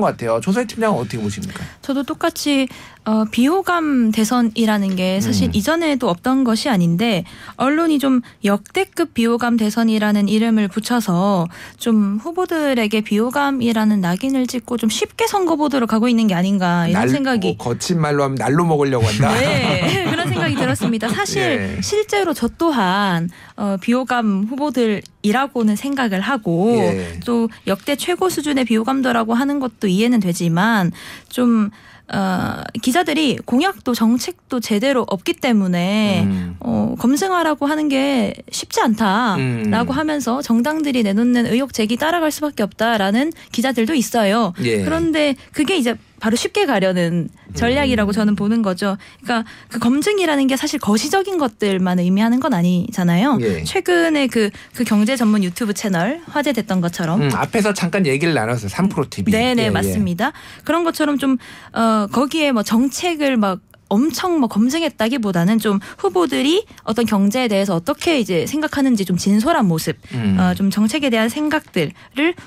것 같아요. 조세 팀장은 어떻게 보십니까? 저도 똑같이 어, 비호감 대선이라는 게 사실 음. 이전에도 없던 것이 아닌데 언론이 좀 역대급 비호감 대선이라는 이름을 붙여서 좀 후보들에게 비호감이라는 낙인을 찍고 좀 쉽게 선거 보도로 가고 있는 게 아닌가 이런 날- 생각이 뭐 거친 말로 하면 날로 먹으려고 한다. 네, (laughs) 그런 생각이 들었습니다. 사실 예. 실제로 저 또한 어, 비호감 후보들 이라고는 생각을 하고 예. 또 역대 최고 수준의 비호감도라고 하는 것도 이해는 되지만 좀 어, 기자들이 공약도 정책도 제대로 없기 때문에 음. 어, 검증하라고 하는 게 쉽지 않다라고 음. 하면서 정당들이 내놓는 의혹 제기 따라갈 수밖에 없다라는 기자들도 있어요. 예. 그런데 그게 이제 바로 쉽게 가려는 전략이라고 저는 보는 거죠. 그러니까 그 검증이라는 게 사실 거시적인 것들만 의미하는 건 아니잖아요. 예. 최근에 그, 그 경제 전문 유튜브 채널 화제됐던 것처럼 음, 앞에서 잠깐 얘기를 나눴어요. 3프로 TV. 네네 예, 예. 맞습니다. 그런 것처럼 좀 어, 거기에 뭐 정책을 막 엄청 뭐 검증했다기보다는 좀 후보들이 어떤 경제에 대해서 어떻게 이제 생각하는지 좀 진솔한 모습, 음. 어, 좀 정책에 대한 생각들을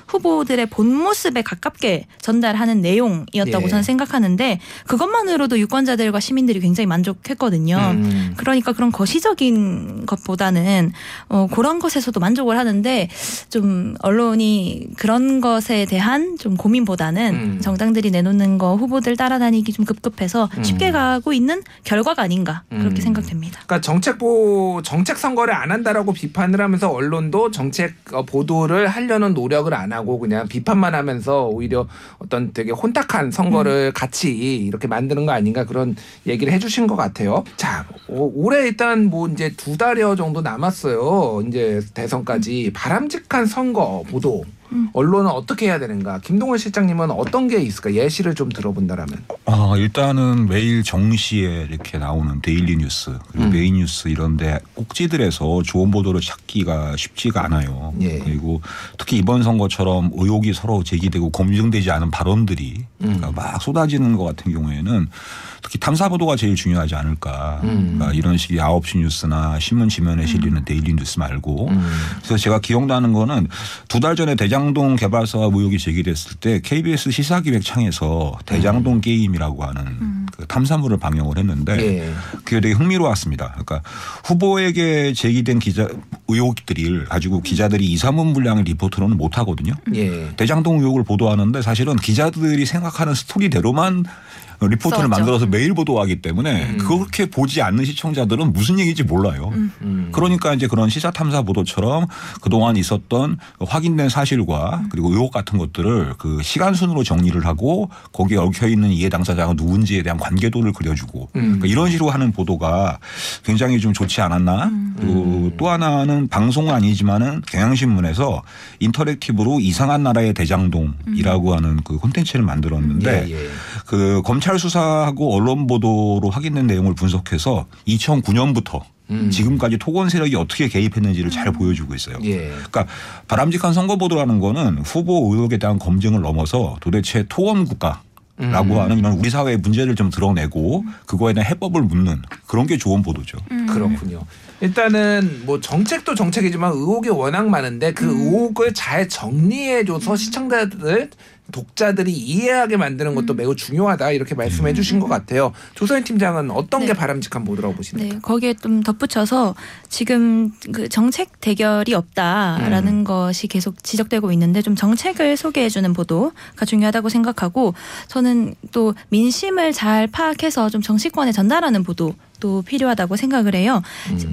후보들의 본 모습에 가깝게 전달하는 내용이었다고 예. 저는 생각하는데 그것만으로도 유권자들과 시민들이 굉장히 만족했거든요. 음. 그러니까 그런 거시적인 것보다는 어, 그런 것에서도 만족을 하는데 좀 언론이 그런 것에 대한 좀 고민보다는 음. 정당들이 내놓는 거 후보들 따라다니기 좀 급급해서 음. 쉽게 가고 하고 있는 결과가 아닌가 그렇게 음. 생각됩니다. 그러니까 정책 보 정책 선거를 안 한다라고 비판을 하면서 언론도 정책 어, 보도를 하려는 노력을 안 하고 그냥 비판만 하면서 오히려 어떤 되게 혼탁한 선거를 같이 이렇게 만드는 거 아닌가 그런 얘기를 해주신 것 같아요. 자 오- 올해 일단 뭐 이제 두 달여 정도 남았어요. 이제 대선까지 바람직한 선거 보도. 언론은 어떻게 해야 되는가? 김동원 실장님은 어떤 게 있을까? 예시를 좀 들어본다라면. 아, 일단은 매일 정시에 이렇게 나오는 daily 뉴스 그리고 음. 메인 뉴스 이런데 꼭지들에서 좋은 보도를 찾기가 쉽지가 않아요. 예. 그리고 특히 이번 선거처럼 의혹이 서로 제기되고 검증되지 않은 발언들이 음. 그러니까 막 쏟아지는 것 같은 경우에는 특히 탐사 보도가 제일 중요하지 않을까. 음. 그러니까 이런 식의 아홉 시 뉴스나 신문 지면에 실리는 daily 뉴스 말고 음. 그래서 제가 기억나는 거는 두 달 전에 대장동 개발 사업 의혹이 제기됐을 때 KBS 시사기획 창에서 대장동 게임이라고 하는 그 탐사물을 방영을 했는데 예. 그게 되게 흥미로웠습니다. 그러니까 후보에게 제기된 기자 의혹들을 가지고 기자들이 2, 3분 분량의 리포트로는 못 하거든요. 예. 대장동 의혹을 보도하는데 사실은 기자들이 생각하는 스토리대로만 리포트를 써왔죠. 만들어서 매일 보도하기 때문에 음. 그렇게 보지 않는 시청자들은 무슨 얘기인지 몰라요. 음. 그러니까 이제 그런 시사 탐사 보도처럼 그동안 있었던 확인된 사실과 그리고 의혹 같은 것들을 그 시간 순으로 정리를 하고 거기에 얽혀 있는 이해 당사자가 누군지에 대한 관계도를 그려주고 음. 그러니까 이런 식으로 하는 보도가 굉장히 좀 좋지 않았나. 그리고 또 하나는 방송은 아니지만은 경향신문에서 인터랙티브로 이상한 나라의 대장동이라고 하는 그 콘텐츠를 만들었는데 예, 예. 그 검찰 수사하고 언론 보도로 확인된 내용을 분석해서 2009년부터 음. 지금까지 토건 세력이 어떻게 개입했는지를 잘 보여주고 있어요. 예. 그러니까 바람직한 선거 보도라는 거는 후보 의혹에 대한 검증을 넘어서 도대체 토건 국가 라고 음. 하는 이런 우리 사회의 문제를 좀 드러내고 그거에 대한 해법을 묻는 그런 게 좋은 보도죠. 그렇군요. 일단은 뭐 정책도 정책이지만 의혹이 워낙 많은데 그 의혹을 잘 정리해줘서 시청자들 독자들이 이해하게 만드는 것도 매우 중요하다 이렇게 말씀해 주신 것 같아요. 조서연 팀장은 어떤 게 네. 바람직한 보도라고 보시나요? 네, 거기에 좀 덧붙여서 지금 그 정책 대결이 없다라는 것이 계속 지적되고 있는데 좀 정책을 소개해 주는 보도가 중요하다고 생각하고 저는 또 민심을 잘 파악해서 좀 정치권에 전달하는 보도. 또 필요하다고 생각을 해요.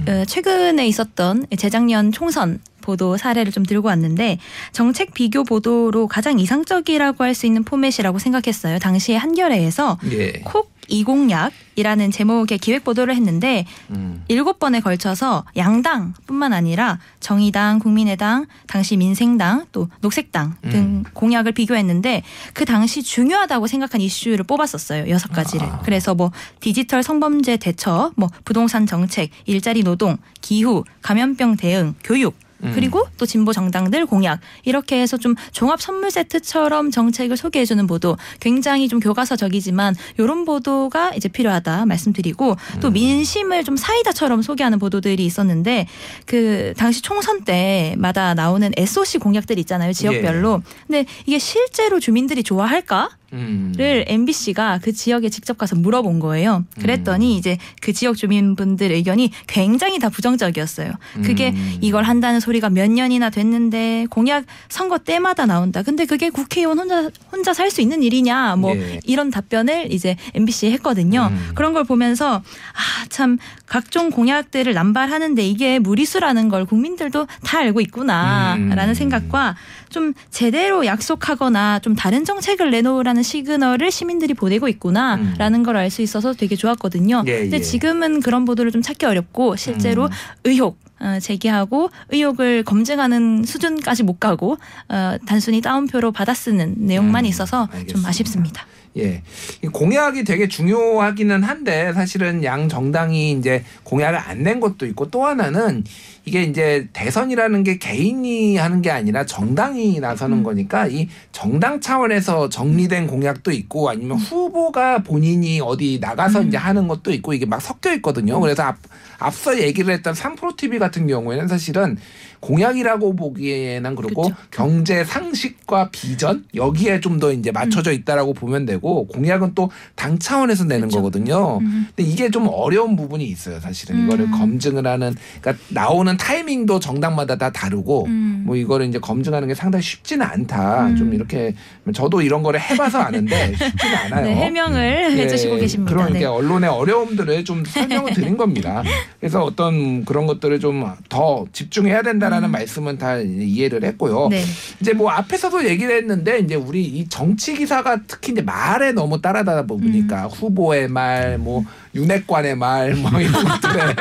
어, 최근에 있었던 재작년 총선 보도 사례를 좀 들고 왔는데 정책 비교 보도로 가장 이상적이라고 할 수 있는 포맷이라고 생각했어요. 당시에 한겨레에서 예. 콕 이공약이라는 제목의 기획 보도를 했는데 음. 일곱 번에 걸쳐서 양당뿐만 아니라 정의당, 국민의당, 당시 민생당, 또 녹색당 등 음. 공약을 비교했는데 그 당시 중요하다고 생각한 이슈를 뽑았었어요 여섯 가지를. 아. 그래서 뭐 디지털 성범죄 대처, 뭐 부동산 정책, 일자리 노동, 기후, 감염병 대응, 교육. 음. 그리고 또 진보 정당들 공약. 이렇게 해서 좀 종합 선물 세트처럼 정책을 소개해주는 보도. 굉장히 좀 교과서적이지만 이런 보도가 이제 필요하다 말씀드리고 또 민심을 좀 사이다처럼 소개하는 보도들이 있었는데 그 당시 총선 때마다 나오는 SOC 공약들 있잖아요 지역별로. 근데 이게 실제로 주민들이 좋아할까? 음. 를 MBC가 그 지역에 직접 가서 물어본 거예요. 그랬더니 이제 그 지역 주민분들 의견이 굉장히 다 부정적이었어요. 그게 음. 이걸 한다는 소리가 몇 년이나 됐는데 공약 선거 때마다 나온다. 근데 그게 국회의원 혼자 혼자 살 수 있는 일이냐 뭐 예. 이런 답변을 이제 MBC에 했거든요. 음. 그런 걸 보면서 아 참 각종 공약들을 남발하는데 이게 무리수라는 걸 국민들도 다 알고 있구나라는 음. 생각과 좀 제대로 약속하거나 좀 다른 정책을 내놓으라는 시그널을 시민들이 보내고 있구나라는 걸알 수 있어서 되게 좋았거든요. 음. 예, 근데 예. 지금은 그런 보도를 좀 찾기 어렵고 실제로 음. 의혹 어, 제기하고 의혹을 검증하는 수준까지 못 가고 어, 단순히 따옴표로 받아쓰는 내용만 음, 있어서 좀 알겠습니다. 아쉽습니다. 예. 이 공약이 되게 중요하기는 한데 사실은 양 정당이 이제 공약을 안 낸 것도 있고 또 하나는 이게 이제 대선이라는 게 개인이 하는 게 아니라 정당이 나서는 거니까 이 정당 차원에서 정리된 공약도 있고 아니면 후보가 본인이 어디 나가서 이제 하는 것도 있고 이게 막 섞여 있거든요. 그래서 앞, 앞서 얘기를 했던 3프로 TV 같은 경우에는 사실은 공약이라고 보기에는 그렇고 그쵸. 경제 상식과 비전 여기에 좀 더 이제 맞춰져 있다라고 보면 되고 공약은 또 당 차원에서 내는 그쵸. 거거든요. 음. 근데 이게 좀 어려운 부분이 있어요, 사실은. 이거를 음. 검증을 하는 그러니까 나오는 타이밍도 정당마다 다 다르고 음. 뭐 이거를 이제 검증하는 게 상당히 쉽지는 않다. 음. 좀 이렇게 저도 이런 거를 해봐서 아는데 (laughs) 쉽지는 않아요. 네, 해명을 (laughs) 예, 해주시고 계십니다. 그러니까 네. 언론의 어려움들을 좀 설명을 드린 겁니다. (laughs) 그래서 어떤 그런 것들을 좀 더 집중해야 된다 라는 말씀은 다 이해를 했고요. 음. 네. 이제 뭐 앞에서도 얘기를 했는데 이제 우리 이 정치 기사가 특히 이제 말에 너무 따라다 보니까 음. 후보의 말, 뭐 윤핵관의 말, 뭐 이런 (laughs) 것들에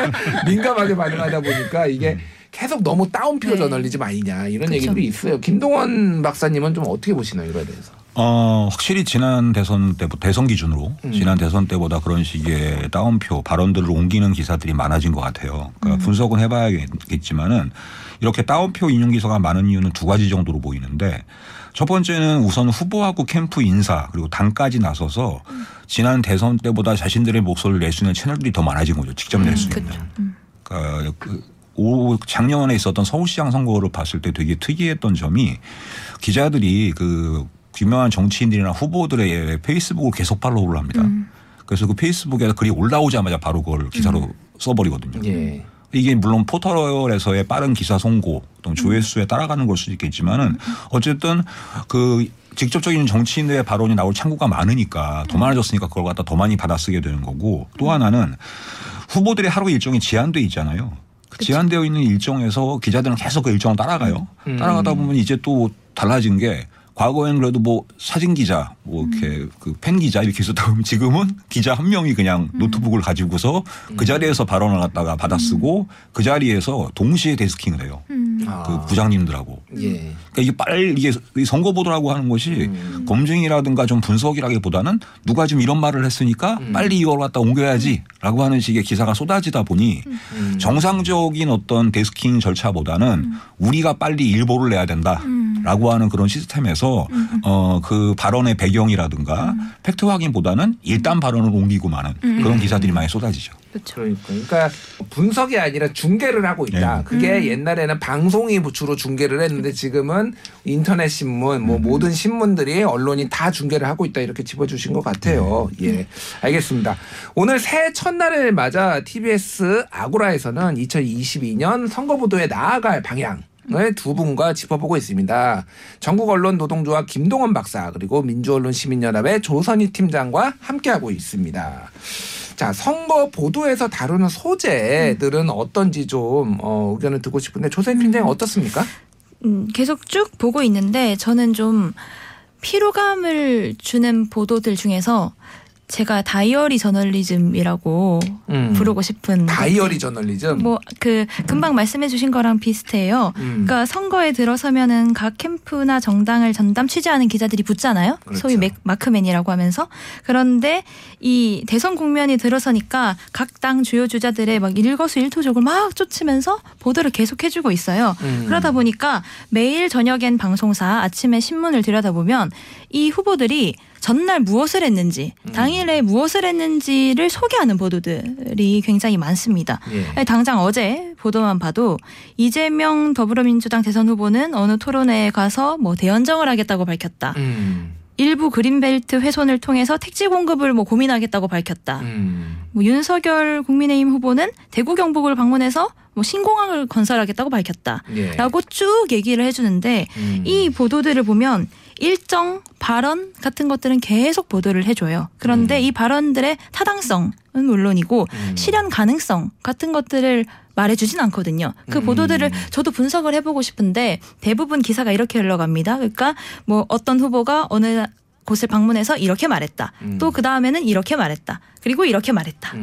민감하게 반응하다 보니까 이게 계속 너무 다운표 네. 저널리즘 아니냐 이런 그쵸. 얘기들이 있어요. 김동원 박사님은 좀 어떻게 보시나요 이거에 대해서? 어, 확실히 지난 대선 때, 대선 기준으로 음. 지난 대선 때보다 그런 식의 다운표 발언들을 옮기는 기사들이 많아진 것 같아요. 그러니까 분석은 해봐야겠지만은 이렇게 다운표 인용 기사가 많은 이유는 두 가지 정도로 보이는데 첫 번째는 우선 후보하고 캠프 인사 그리고 당까지 나서서 지난 대선 때보다 자신들의 목소리를 낼 수 있는 채널들이 더 많아진 거죠. 직접 낼 수 있는. 그러니까 그올 작년에 있었던 서울시장 선거를 봤을 때 되게 특이했던 점이 기자들이 그 유명한 정치인들이나 후보들의 페이스북을 계속 팔로우를 합니다. 음. 그래서 그 페이스북에 글이 올라오자마자 바로 그걸 기사로 써버리거든요. 예. 이게 물론 포털에서의 빠른 기사 송고 또 조회수에 따라가는 걸 수도 있겠지만은 어쨌든 그 직접적인 정치인들의 발언이 나올 창구가 많으니까 더 많아졌으니까 그걸 갖다 더 많이 받아쓰게 되는 거고 또 하나는 후보들의 하루 일정이 제한돼 있잖아요. 그 제한되어 있는 일정에서 기자들은 계속 그 일정을 따라가요. 음. 따라가다 보면 이제 또 달라진 게 과거에는 그래도 뭐 사진 기자, 뭐 이렇게 그팬 기자 이렇게 있었다 보면 지금은 기자 한 명이 그냥 노트북을 가지고서 그 자리에서 발언을 갖다가 받아쓰고 그 자리에서 동시에 데스킹을 해요. 음. 아. 그 부장님들하고. 예. 그러니까 이게 빨리 이게 이 선거 보도라고 하는 것이 음. 검증이라든가 좀 분석이라기보다는 누가 지금 이런 말을 했으니까 음. 빨리 이걸 갖다 옮겨야지라고 하는 식의 기사가 쏟아지다 보니 음. 정상적인 어떤 desking 절차보다는 우리가 빨리 일보를 내야 된다 라고 하는 그런 시스템에서 어 그 발언의 배경이라든가 팩트 확인보다는 일단 발언을 옮기고 마는 그런 기사들이 많이 쏟아지죠. 그렇죠. 그러니까, 그러니까 분석이 아니라 중계를 하고 있다. 네. 그게 옛날에는 방송이 주로 중계를 했는데 지금은 인터넷 신문, 뭐 모든 신문들이 언론이 다 중계를 하고 있다 이렇게 짚어주신 것 같아요. 예, 알겠습니다. 오늘 새해 첫날을 맞아 TBS 아고라에서는 2022년 선거 보도에 나아갈 방향. 을두 분과 짚어보고 있습니다. 전국 언론 노동조합 김동원 박사 그리고 민주언론 시민연합의 조선희 팀장과 함께하고 있습니다. 자 선거 보도에서 다루는 소재들은 어떤지 좀 어, 의견을 듣고 싶은데 조선희 팀장이 어떻습니까? 음, 계속 쭉 보고 있는데 저는 좀 피로감을 주는 보도들 중에서 제가 다이어리 저널리즘이라고 음. 부르고 싶은 다이어리 저널리즘. 뭐 그 금방 말씀해 주신 거랑 비슷해요. 음. 그러니까 선거에 들어서면은 각 캠프나 정당을 전담 취재하는 기자들이 붙잖아요. 그렇죠. 소위 맥- 마크맨이라고 하면서 그런데 이 대선 국면이 들어서니까 각 당 주요 주자들의 막 일거수일투족을 막 쫓으면서 보도를 계속 해주고 있어요. 음. 그러다 보니까 매일 저녁엔 방송사, 아침에 신문을 들여다보면 이 후보들이 전날 무엇을 했는지, 음. 당일에 무엇을 했는지를 소개하는 보도들이 굉장히 많습니다. 예. 아니, 당장 어제 보도만 봐도 이재명 더불어민주당 대선 후보는 어느 토론회에 가서 뭐 대연정을 하겠다고 밝혔다. 음. 일부 그린벨트 훼손을 통해서 택지 공급을 뭐 고민하겠다고 밝혔다. 음. 뭐 윤석열 국민의힘 후보는 대구 경북을 방문해서 뭐 신공항을 건설하겠다고 밝혔다. 예. 라고 쭉 얘기를 해주는데 음. 이 보도들을 보면 일정 발언 같은 것들은 계속 보도를 해줘요. 그런데 음. 이 발언들의 타당성은 물론이고 음. 실현 가능성 같은 것들을 말해주진 않거든요. 그 음. 보도들을 저도 분석을 해보고 싶은데 대부분 기사가 이렇게 흘러갑니다. 그러니까 뭐 어떤 후보가 어느 곳을 방문해서 이렇게 말했다. 음. 또그 다음에는 이렇게 말했다. 그리고 이렇게 말했다.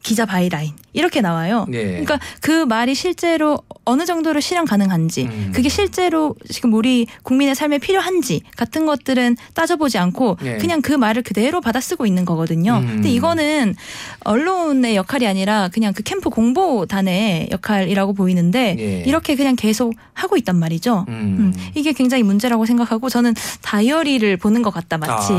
음. 기자 byline 이렇게 나와요. 예. 그러니까 그 말이 실제로 어느 정도로 실현 가능한지, 음. 그게 실제로 지금 우리 국민의 삶에 필요한지 같은 것들은 따져보지 않고 예. 그냥 그 말을 그대로 받아쓰고 있는 거거든요. 음. 근데 이거는 언론의 역할이 아니라 그냥 그 캠프 공보단의 역할이라고 보이는데 예. 이렇게 그냥 계속 하고 있단 말이죠. 음. 음, 이게 굉장히 문제라고 생각하고 저는 다이어리를 보는 것 같다 마치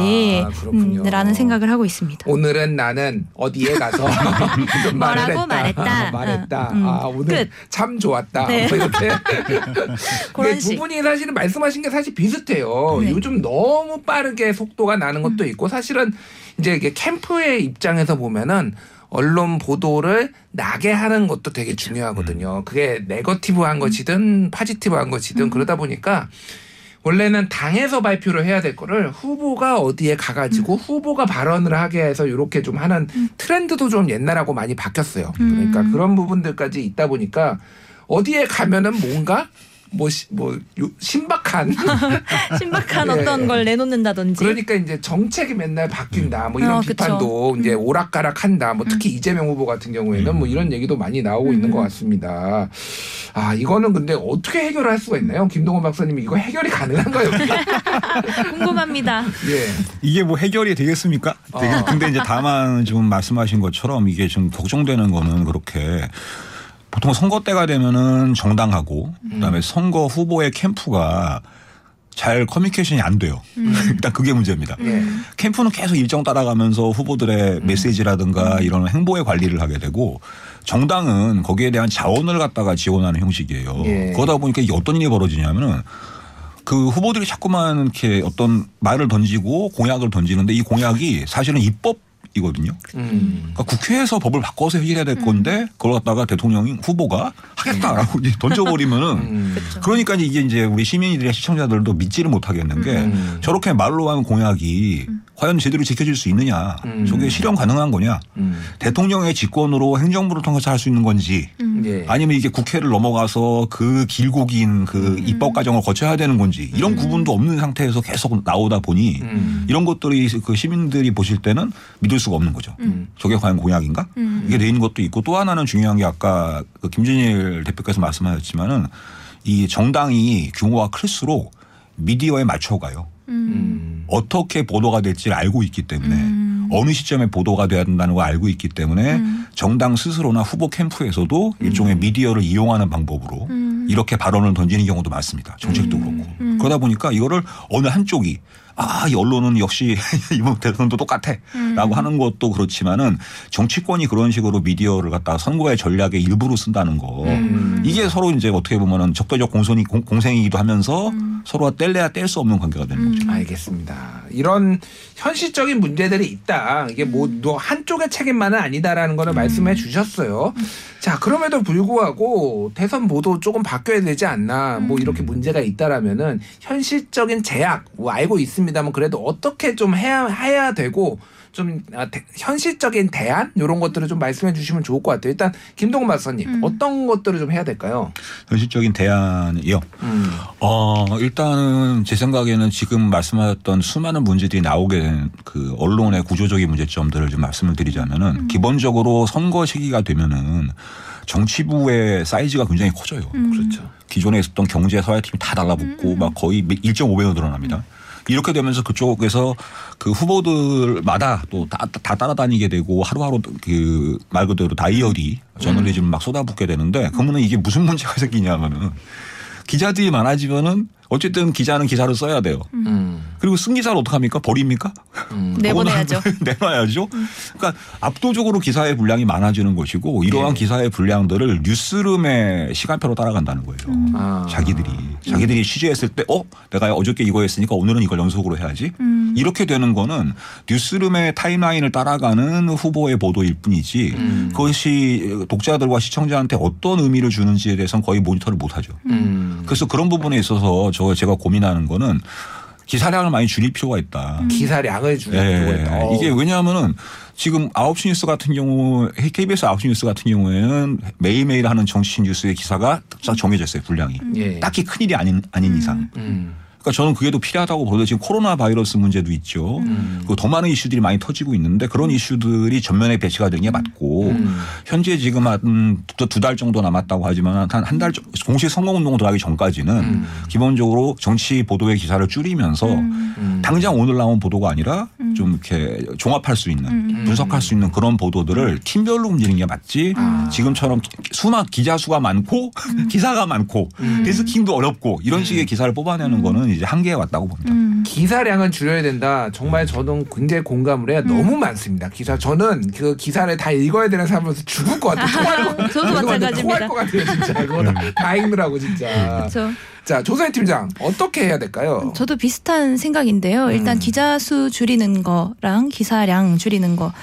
아. 음, 라는 생각을 하고 있습니다. 오늘은 나는 어디에 가서 (laughs) 뭐라고 했다. 말했다. 아, 말했다. 음, 음. 아 오늘 끝. 참 좋았다. 네. 뭐 이렇게. (laughs) 그런 두 식. 분이 사실은 말씀하신 게 사실 비슷해요. 네. 요즘 너무 빠르게 속도가 나는 것도 있고 사실은 이제 이게 캠프의 입장에서 보면은 언론 보도를 나게 하는 것도 되게 중요하거든요. 그게 네거티브한 것이든 파지티브한 것이든 그러다 보니까 원래는 당에서 발표를 해야 될 거를 후보가 어디에 가가지고 후보가 발언을 하게 해서 이렇게 좀 하는 트렌드도 좀 옛날하고 많이 바뀌었어요. 그러니까 음. 그런 부분들까지 있다 보니까 어디에 가면은 뭔가 뭐, 시- 뭐 요- 신박한 (laughs) 신박한 예. 어떤 걸 내놓는다든지. 그러니까 이제 정책이 맨날 바뀐다 뭐 이런 어, 그쵸. 비판도 이제 음. 오락가락한다 뭐 특히 이재명 후보 같은 경우에는 뭐 이런 얘기도 많이 나오고 있는 음. 것 같습니다. 아 이거는 근데 어떻게 해결할 수가 있나요, 김동원 박사님 이거 해결이 가능한가요? (laughs) 궁금합니다. 예. 이게 뭐 해결이 되겠습니까? 되게- 어. 근데 이제 다만 지금 말씀하신 것처럼 이게 좀 걱정되는 거는 그렇게 보통 선거 때가 되면은 정당하고 그다음에 선거 후보의 캠프가 잘 커뮤니케이션이 안 돼요. (laughs) 일단 그게 문제입니다. 예. 캠프는 계속 일정 따라가면서 후보들의 메시지라든가 이런 행보의 관리를 하게 되고 정당은 거기에 대한 자원을 갖다가 지원하는 형식이에요. 예. 그러다 보니까 이게 어떤 일이 벌어지냐면은 그 후보들이 자꾸만 이렇게 어떤 말을 던지고 공약을 던지는데 이 공약이 사실은 입법 이거든요. 음. 그러니까 국회에서 법을 바꿔서 해결해야 될 건데 그걸 갖다가 대통령이 후보가 하겠다라고 이제 던져버리면은 음. 그러니까 이게 이제 우리 시민들의 시청자들도 믿지를 못하겠는 게 음. 저렇게 말로 하는 공약이 과연 제대로 지켜질 수 있느냐 음. 저게 실현 가능한 거냐 음. 대통령의 직권으로 행정부를 통해서 할 수 있는 건지 예. 아니면 이게 국회를 넘어가서 그 길고 긴 그 입법 과정을 거쳐야 되는 건지 이런 구분도 없는 상태에서 계속 나오다 보니 음. 이런 것들이 그 시민들이 보실 때는 믿을 수가 없는 거죠. 저게 과연 공약인가? 음. 이게 돼 있는 것도 있고 또 하나는 중요한 게 아까 그 김진일 대표께서 말씀하셨지만은 이 정당이 규모가 클수록 미디어에 맞춰가요. 음. 어떻게 보도가 될지를 알고 있기 때문에 음. 어느 시점에 보도가 돼야 된다는 걸 알고 있기 때문에 음. 정당 스스로나 후보 캠프에서도 일종의 미디어를 이용하는 방법으로 음. 이렇게 발언을 던지는 경우도 많습니다. 정책도 그렇고. 음. 그러다 보니까 이거를 어느 한쪽이 아, 이 언론은 역시 (laughs) 이번 대선도 똑같아. 음. 라고 하는 것도 그렇지만은 정치권이 그런 식으로 미디어를 갖다가 선거의 전략의 일부로 쓴다는 거. 음. 이게 서로 이제 어떻게 보면은 적대적 공선이, 공- 공생이기도 하면서 음. 서로가 뗄래야 뗄 수 없는 관계가 되는 거죠. 알겠습니다. 이런 현실적인 문제들이 있다. 이게 뭐너 한쪽의 책임만은 아니다라는 거를 말씀해 주셨어요. 자, 그럼에도 불구하고 대선 보도 조금 바뀌어야 되지 않나. 뭐 이렇게 문제가 있다라면은 현실적인 제약 뭐 알고 있습니다 만 그래도 어떻게 좀 해야 해야 되고 좀 아, 대- 현실적인 대안 이런 것들을 좀 말씀해 주시면 좋을 것 같아요. 일단 김동건 박사님 어떤 것들을 좀 해야 될까요? 현실적인 대안이요. 음. 어, 일단은 제 생각에는 지금 말씀하셨던 수많은 문제들이 나오게 된 그 언론의 구조적인 문제점들을 좀 말씀을 드리자면은 기본적으로 선거 시기가 되면은 정치부의 사이즈가 굉장히 커져요. 그렇죠. 기존에 있었던 경제 사회팀이 다 달라붙고 막 거의 1.5배로 늘어납니다. 이렇게 되면서 그쪽에서 그 후보들마다 또다 다 따라다니게 되고 하루하루 그 말 그대로 다이어리 저널리즘 막 쏟아붓게 되는데 그러면은 이게 무슨 문제가 생기냐면은 기자들이 많아지면은 어쨌든 기자는 기사를 써야 돼요. 음. 그리고 쓴 기사를 어떡합니까? 버립니까? 음. (laughs) 내보내야죠. 내놔야죠. 그러니까 압도적으로 기사의 분량이 많아지는 것이고 이러한 예. 기사의 분량들을 뉴스룸의 시간표로 따라간다는 거예요. 아. 자기들이 자기들이 취재했을 때 어 내가 어저께 이거 했으니까 오늘은 이걸 연속으로 해야지 음. 이렇게 되는 거는 뉴스룸의 타임라인을 따라가는 후보의 보도일 뿐이지 음. 그것이 독자들과 시청자한테 어떤 의미를 주는지에 대해서는 거의 모니터를 못하죠. 음. 그래서 그런 부분에 있어서 저 제가 고민하는 거는 기사량을 많이 줄일 필요가 있다. 기사량을 주는 예, 필요가 있다. 어. 이게 왜냐하면은 지금 9시 뉴스 같은 경우 KBS 9시 뉴스 같은 경우에는 매일매일 하는 정치 뉴스의 기사가 딱 정해져 있어요 분량이 예. 딱히 큰일이 아닌 아닌 이상 음. 그러니까 저는 그게 더 필요하다고 보는데 지금 코로나 바이러스 문제도 있죠 음. 그리고 더 많은 이슈들이 많이 터지고 있는데 그런 이슈들이 전면에 배치가 되는 게 맞고 음. 현재 지금 한두 달 정도 남았다고 하지만 한 한 달 공식 선거운동 들어가기 전까지는 음. 기본적으로 정치 보도의 기사를 줄이면서 음. 당장 오늘 나온 보도가 아니라 음. 좀 이렇게 종합할 수 있는 음. 분석할 수 있는 그런 보도들을 팀별로 움직이는 게 맞지 아. 지금처럼 수만 기자 수가 많고 음. (laughs) 기사가 많고 데스킹도 어렵고 이런 식의 기사를 뽑아내는 거는 이제 한계에 왔다고 봅니다. 음. 기사량은 줄여야 된다. 정말 저는 굉장히 공감을 해요. 너무 많습니다. 기사 저는 그 기사를 다 읽어야 되는 사람으로서 죽을 것 같아요. 것 저도 마찬가지입니다. 토할 것 같아요, 진짜. 그거 다, 다 읽느라고 진짜. 그렇죠. 자 조사희 팀장 어떻게 해야 될까요? 저도 비슷한 생각인데요. 일단 음. 기자 수 줄이는 거랑 기사량 줄이는 거.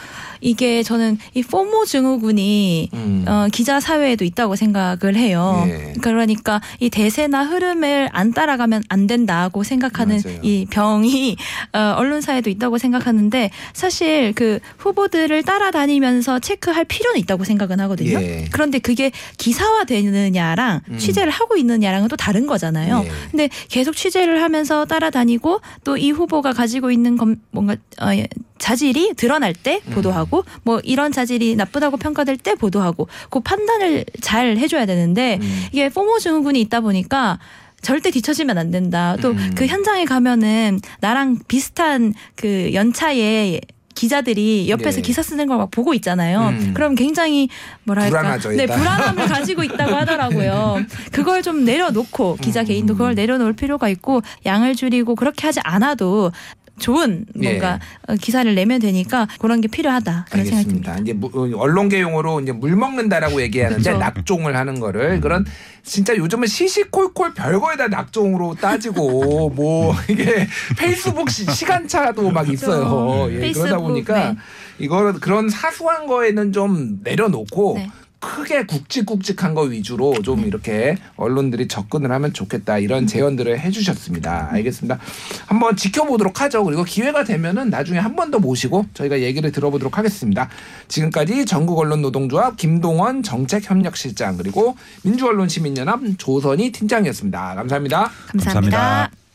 이게 저는 이 포모 증후군이 음. 어, 기자 사회에도 있다고 생각을 해요. 예. 그러니까 이 대세나 흐름을 안 따라가면 안 된다고 생각하는 맞아요. 이 병이 어, 언론사에도 있다고 생각하는데 사실 그 후보들을 따라다니면서 체크할 필요는 있다고 생각은 하거든요. 예. 그런데 그게 기사화 되느냐랑 음. 취재를 하고 있느냐랑은 또 다른 거잖아요. 예. 근데 계속 취재를 하면서 따라다니고 또 이 후보가 가지고 있는 검, 뭔가 어, 예, 자질이 드러날 때 음. 보도하고 뭐 이런 자질이 나쁘다고 평가될 때 보도하고 그 판단을 잘 해줘야 되는데 음. 이게 포모 증후군이 있다 보니까 절대 뒤처지면 안 된다. 또 음. 그 현장에 가면은 나랑 비슷한 그 연차의 기자들이 옆에서 예. 기사 쓰는 걸 막 보고 있잖아요. 음. 그럼 굉장히 뭐랄까, 불안하죠, 네. 불안함을 가지고 있다고 하더라고요. (laughs) 그걸 좀 내려놓고 기자 음. 개인도 그걸 내려놓을 필요가 있고 양을 줄이고 그렇게 하지 않아도 좋은 뭔가 어, 기사를 내면 되니까 그런 게 필요하다 그런 생각이 듭니다. 알겠습니다. 이제 무- 언론계 용어로 이제 물 먹는다라고 얘기하는데 그렇죠. 낙종을 하는 거를 그런 진짜 요즘은 시시콜콜 별거에다 낙종으로 따지고 (laughs) 뭐 이게 페이스북 시, 시간차도 막 있어요. 예, 그러다 페이스북, 보니까 네. 이거는 그런 사소한 거에는 좀 내려놓고 네. 크게 굵직굵직한 거 위주로 좀 이렇게 언론들이 접근을 하면 좋겠다 이런 제언들을 해주셨습니다. 알겠습니다. 한번 지켜보도록 하죠. 그리고 기회가 되면은 나중에 한 번 더 모시고 저희가 얘기를 들어보도록 하겠습니다. 지금까지 전국 언론 노동조합 김동원 정책협력실장 그리고 민주언론시민연합 조선희 팀장이었습니다. 감사합니다. 감사합니다. 감사합니다.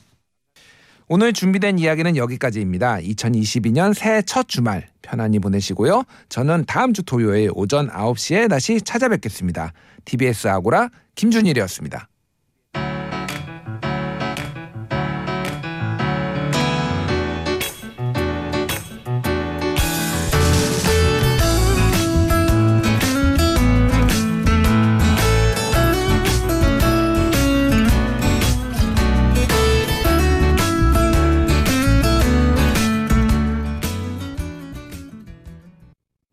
오늘 준비된 이야기는 여기까지입니다. 2022년 새해 첫 주말 편안히 보내시고요. 저는 다음 주 토요일 오전 9시에 다시 찾아뵙겠습니다. TBS 아고라 김준일이었습니다.